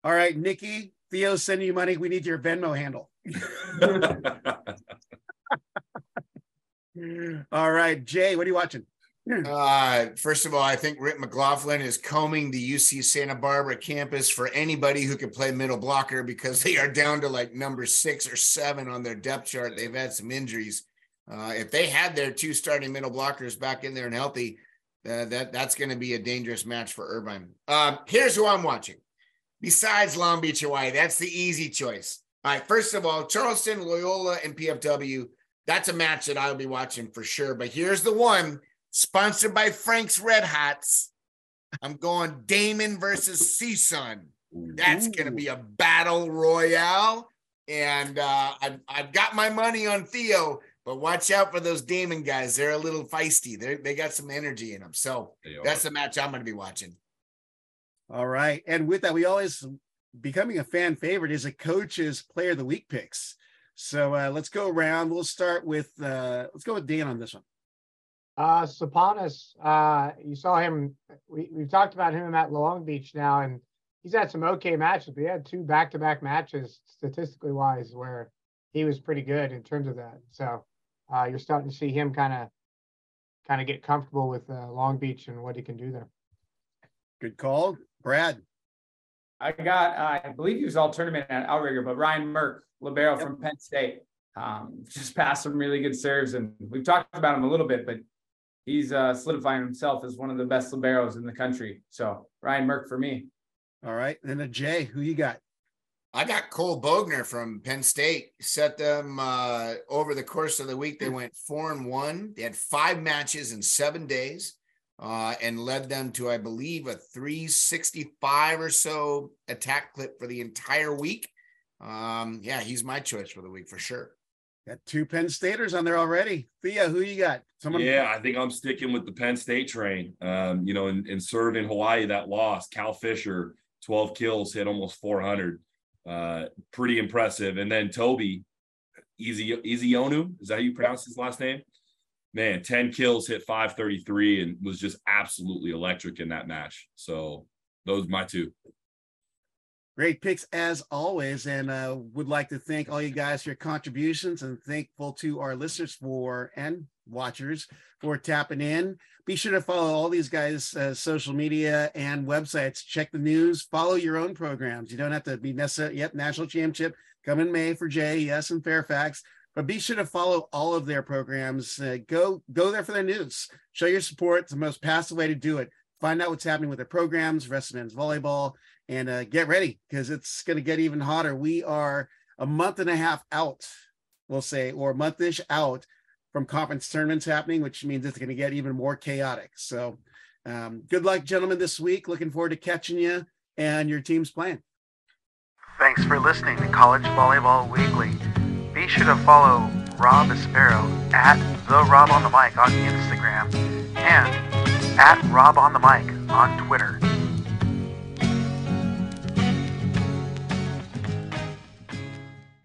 All right, Nikki, Theo, sending you money. We need your Venmo handle. all right, Jay, what are you watching? Uh, first of all, I think Rick McLaughlin is combing the UC Santa Barbara campus for anybody who can play middle blocker because they are down to like number six or seven on their depth chart. They've had some injuries. Uh, if they had their two starting middle blockers back in there and healthy, uh, that that's going to be a dangerous match for Irvine. Uh, here's who I'm watching besides Long Beach, Hawaii? That's the easy choice. All right. First of all, Charleston, Loyola, and PFW. That's a match that I'll be watching for sure. But here's the one sponsored by Frank's Red Hots. I'm going Daemen versus CSUN. That's going to be a battle royale. And uh, I've, I've got my money on Theo, but watch out for those Daemen guys. They're a little feisty. They they got some energy in them. So that's the match I'm going to be watching. All right. And with that, we always becoming a fan favorite is a coach's player of the week picks. So uh, let's go around. We'll start with uh, let's go with Dan on this one. Uh Saponis, uh, you saw him. We we've talked about him at Long Beach now, and he's had some okay matches. But he had two back-to-back matches, statistically wise, where he was pretty good in terms of that. So uh, you're starting to see him kind of kind of get comfortable with uh, Long Beach and what he can do there. Good call. Brad. I got, uh, I believe he was all tournament at Outrigger, but Ryan Merck, libero yep. from Penn State, um, just passed some really good serves, and we've talked about him a little bit, but he's uh, solidifying himself as one of the best liberos in the country. So Ryan Merck for me. All right, and a Jay, who you got? I got Cole Bogner from Penn State. Set them uh, over the course of the week. They went four and one. They had five matches in seven days uh, and led them to, I believe, a 365 or so attack clip for the entire week. Um, yeah, he's my choice for the week for sure. Got two Penn Staters on there already. Theo, who you got? Someone. Yeah, I think I'm sticking with the Penn State train. Um, you know, in, in serving Hawaii that loss. Cal Fisher, 12 kills, hit almost 400. Uh, pretty impressive. And then Toby, Easy Easy Onu, is that how you pronounce his last name? Man, 10 kills, hit 533, and was just absolutely electric in that match. So those my two. Great picks as always, and uh, would like to thank all you guys for your contributions and thankful to our listeners for and watchers for tapping in. Be sure to follow all these guys' uh, social media and websites. Check the news. Follow your own programs. You don't have to be necessary. Yep, national championship come in May for Jay. Yes, in Fairfax but be sure to follow all of their programs. Uh, go go there for their news. Show your support. It's the most passive way to do it. Find out what's happening with their programs, Wrestling Volleyball, and uh, get ready because it's going to get even hotter. We are a month and a half out, we'll say, or a monthish out from conference tournaments happening, which means it's going to get even more chaotic. So, um, good luck, gentlemen, this week. Looking forward to catching you and your team's playing. Thanks for listening to College Volleyball Weekly. Be sure to follow Rob Aspero at the Rob on the Mic on Instagram and at Rob on the Mic on Twitter.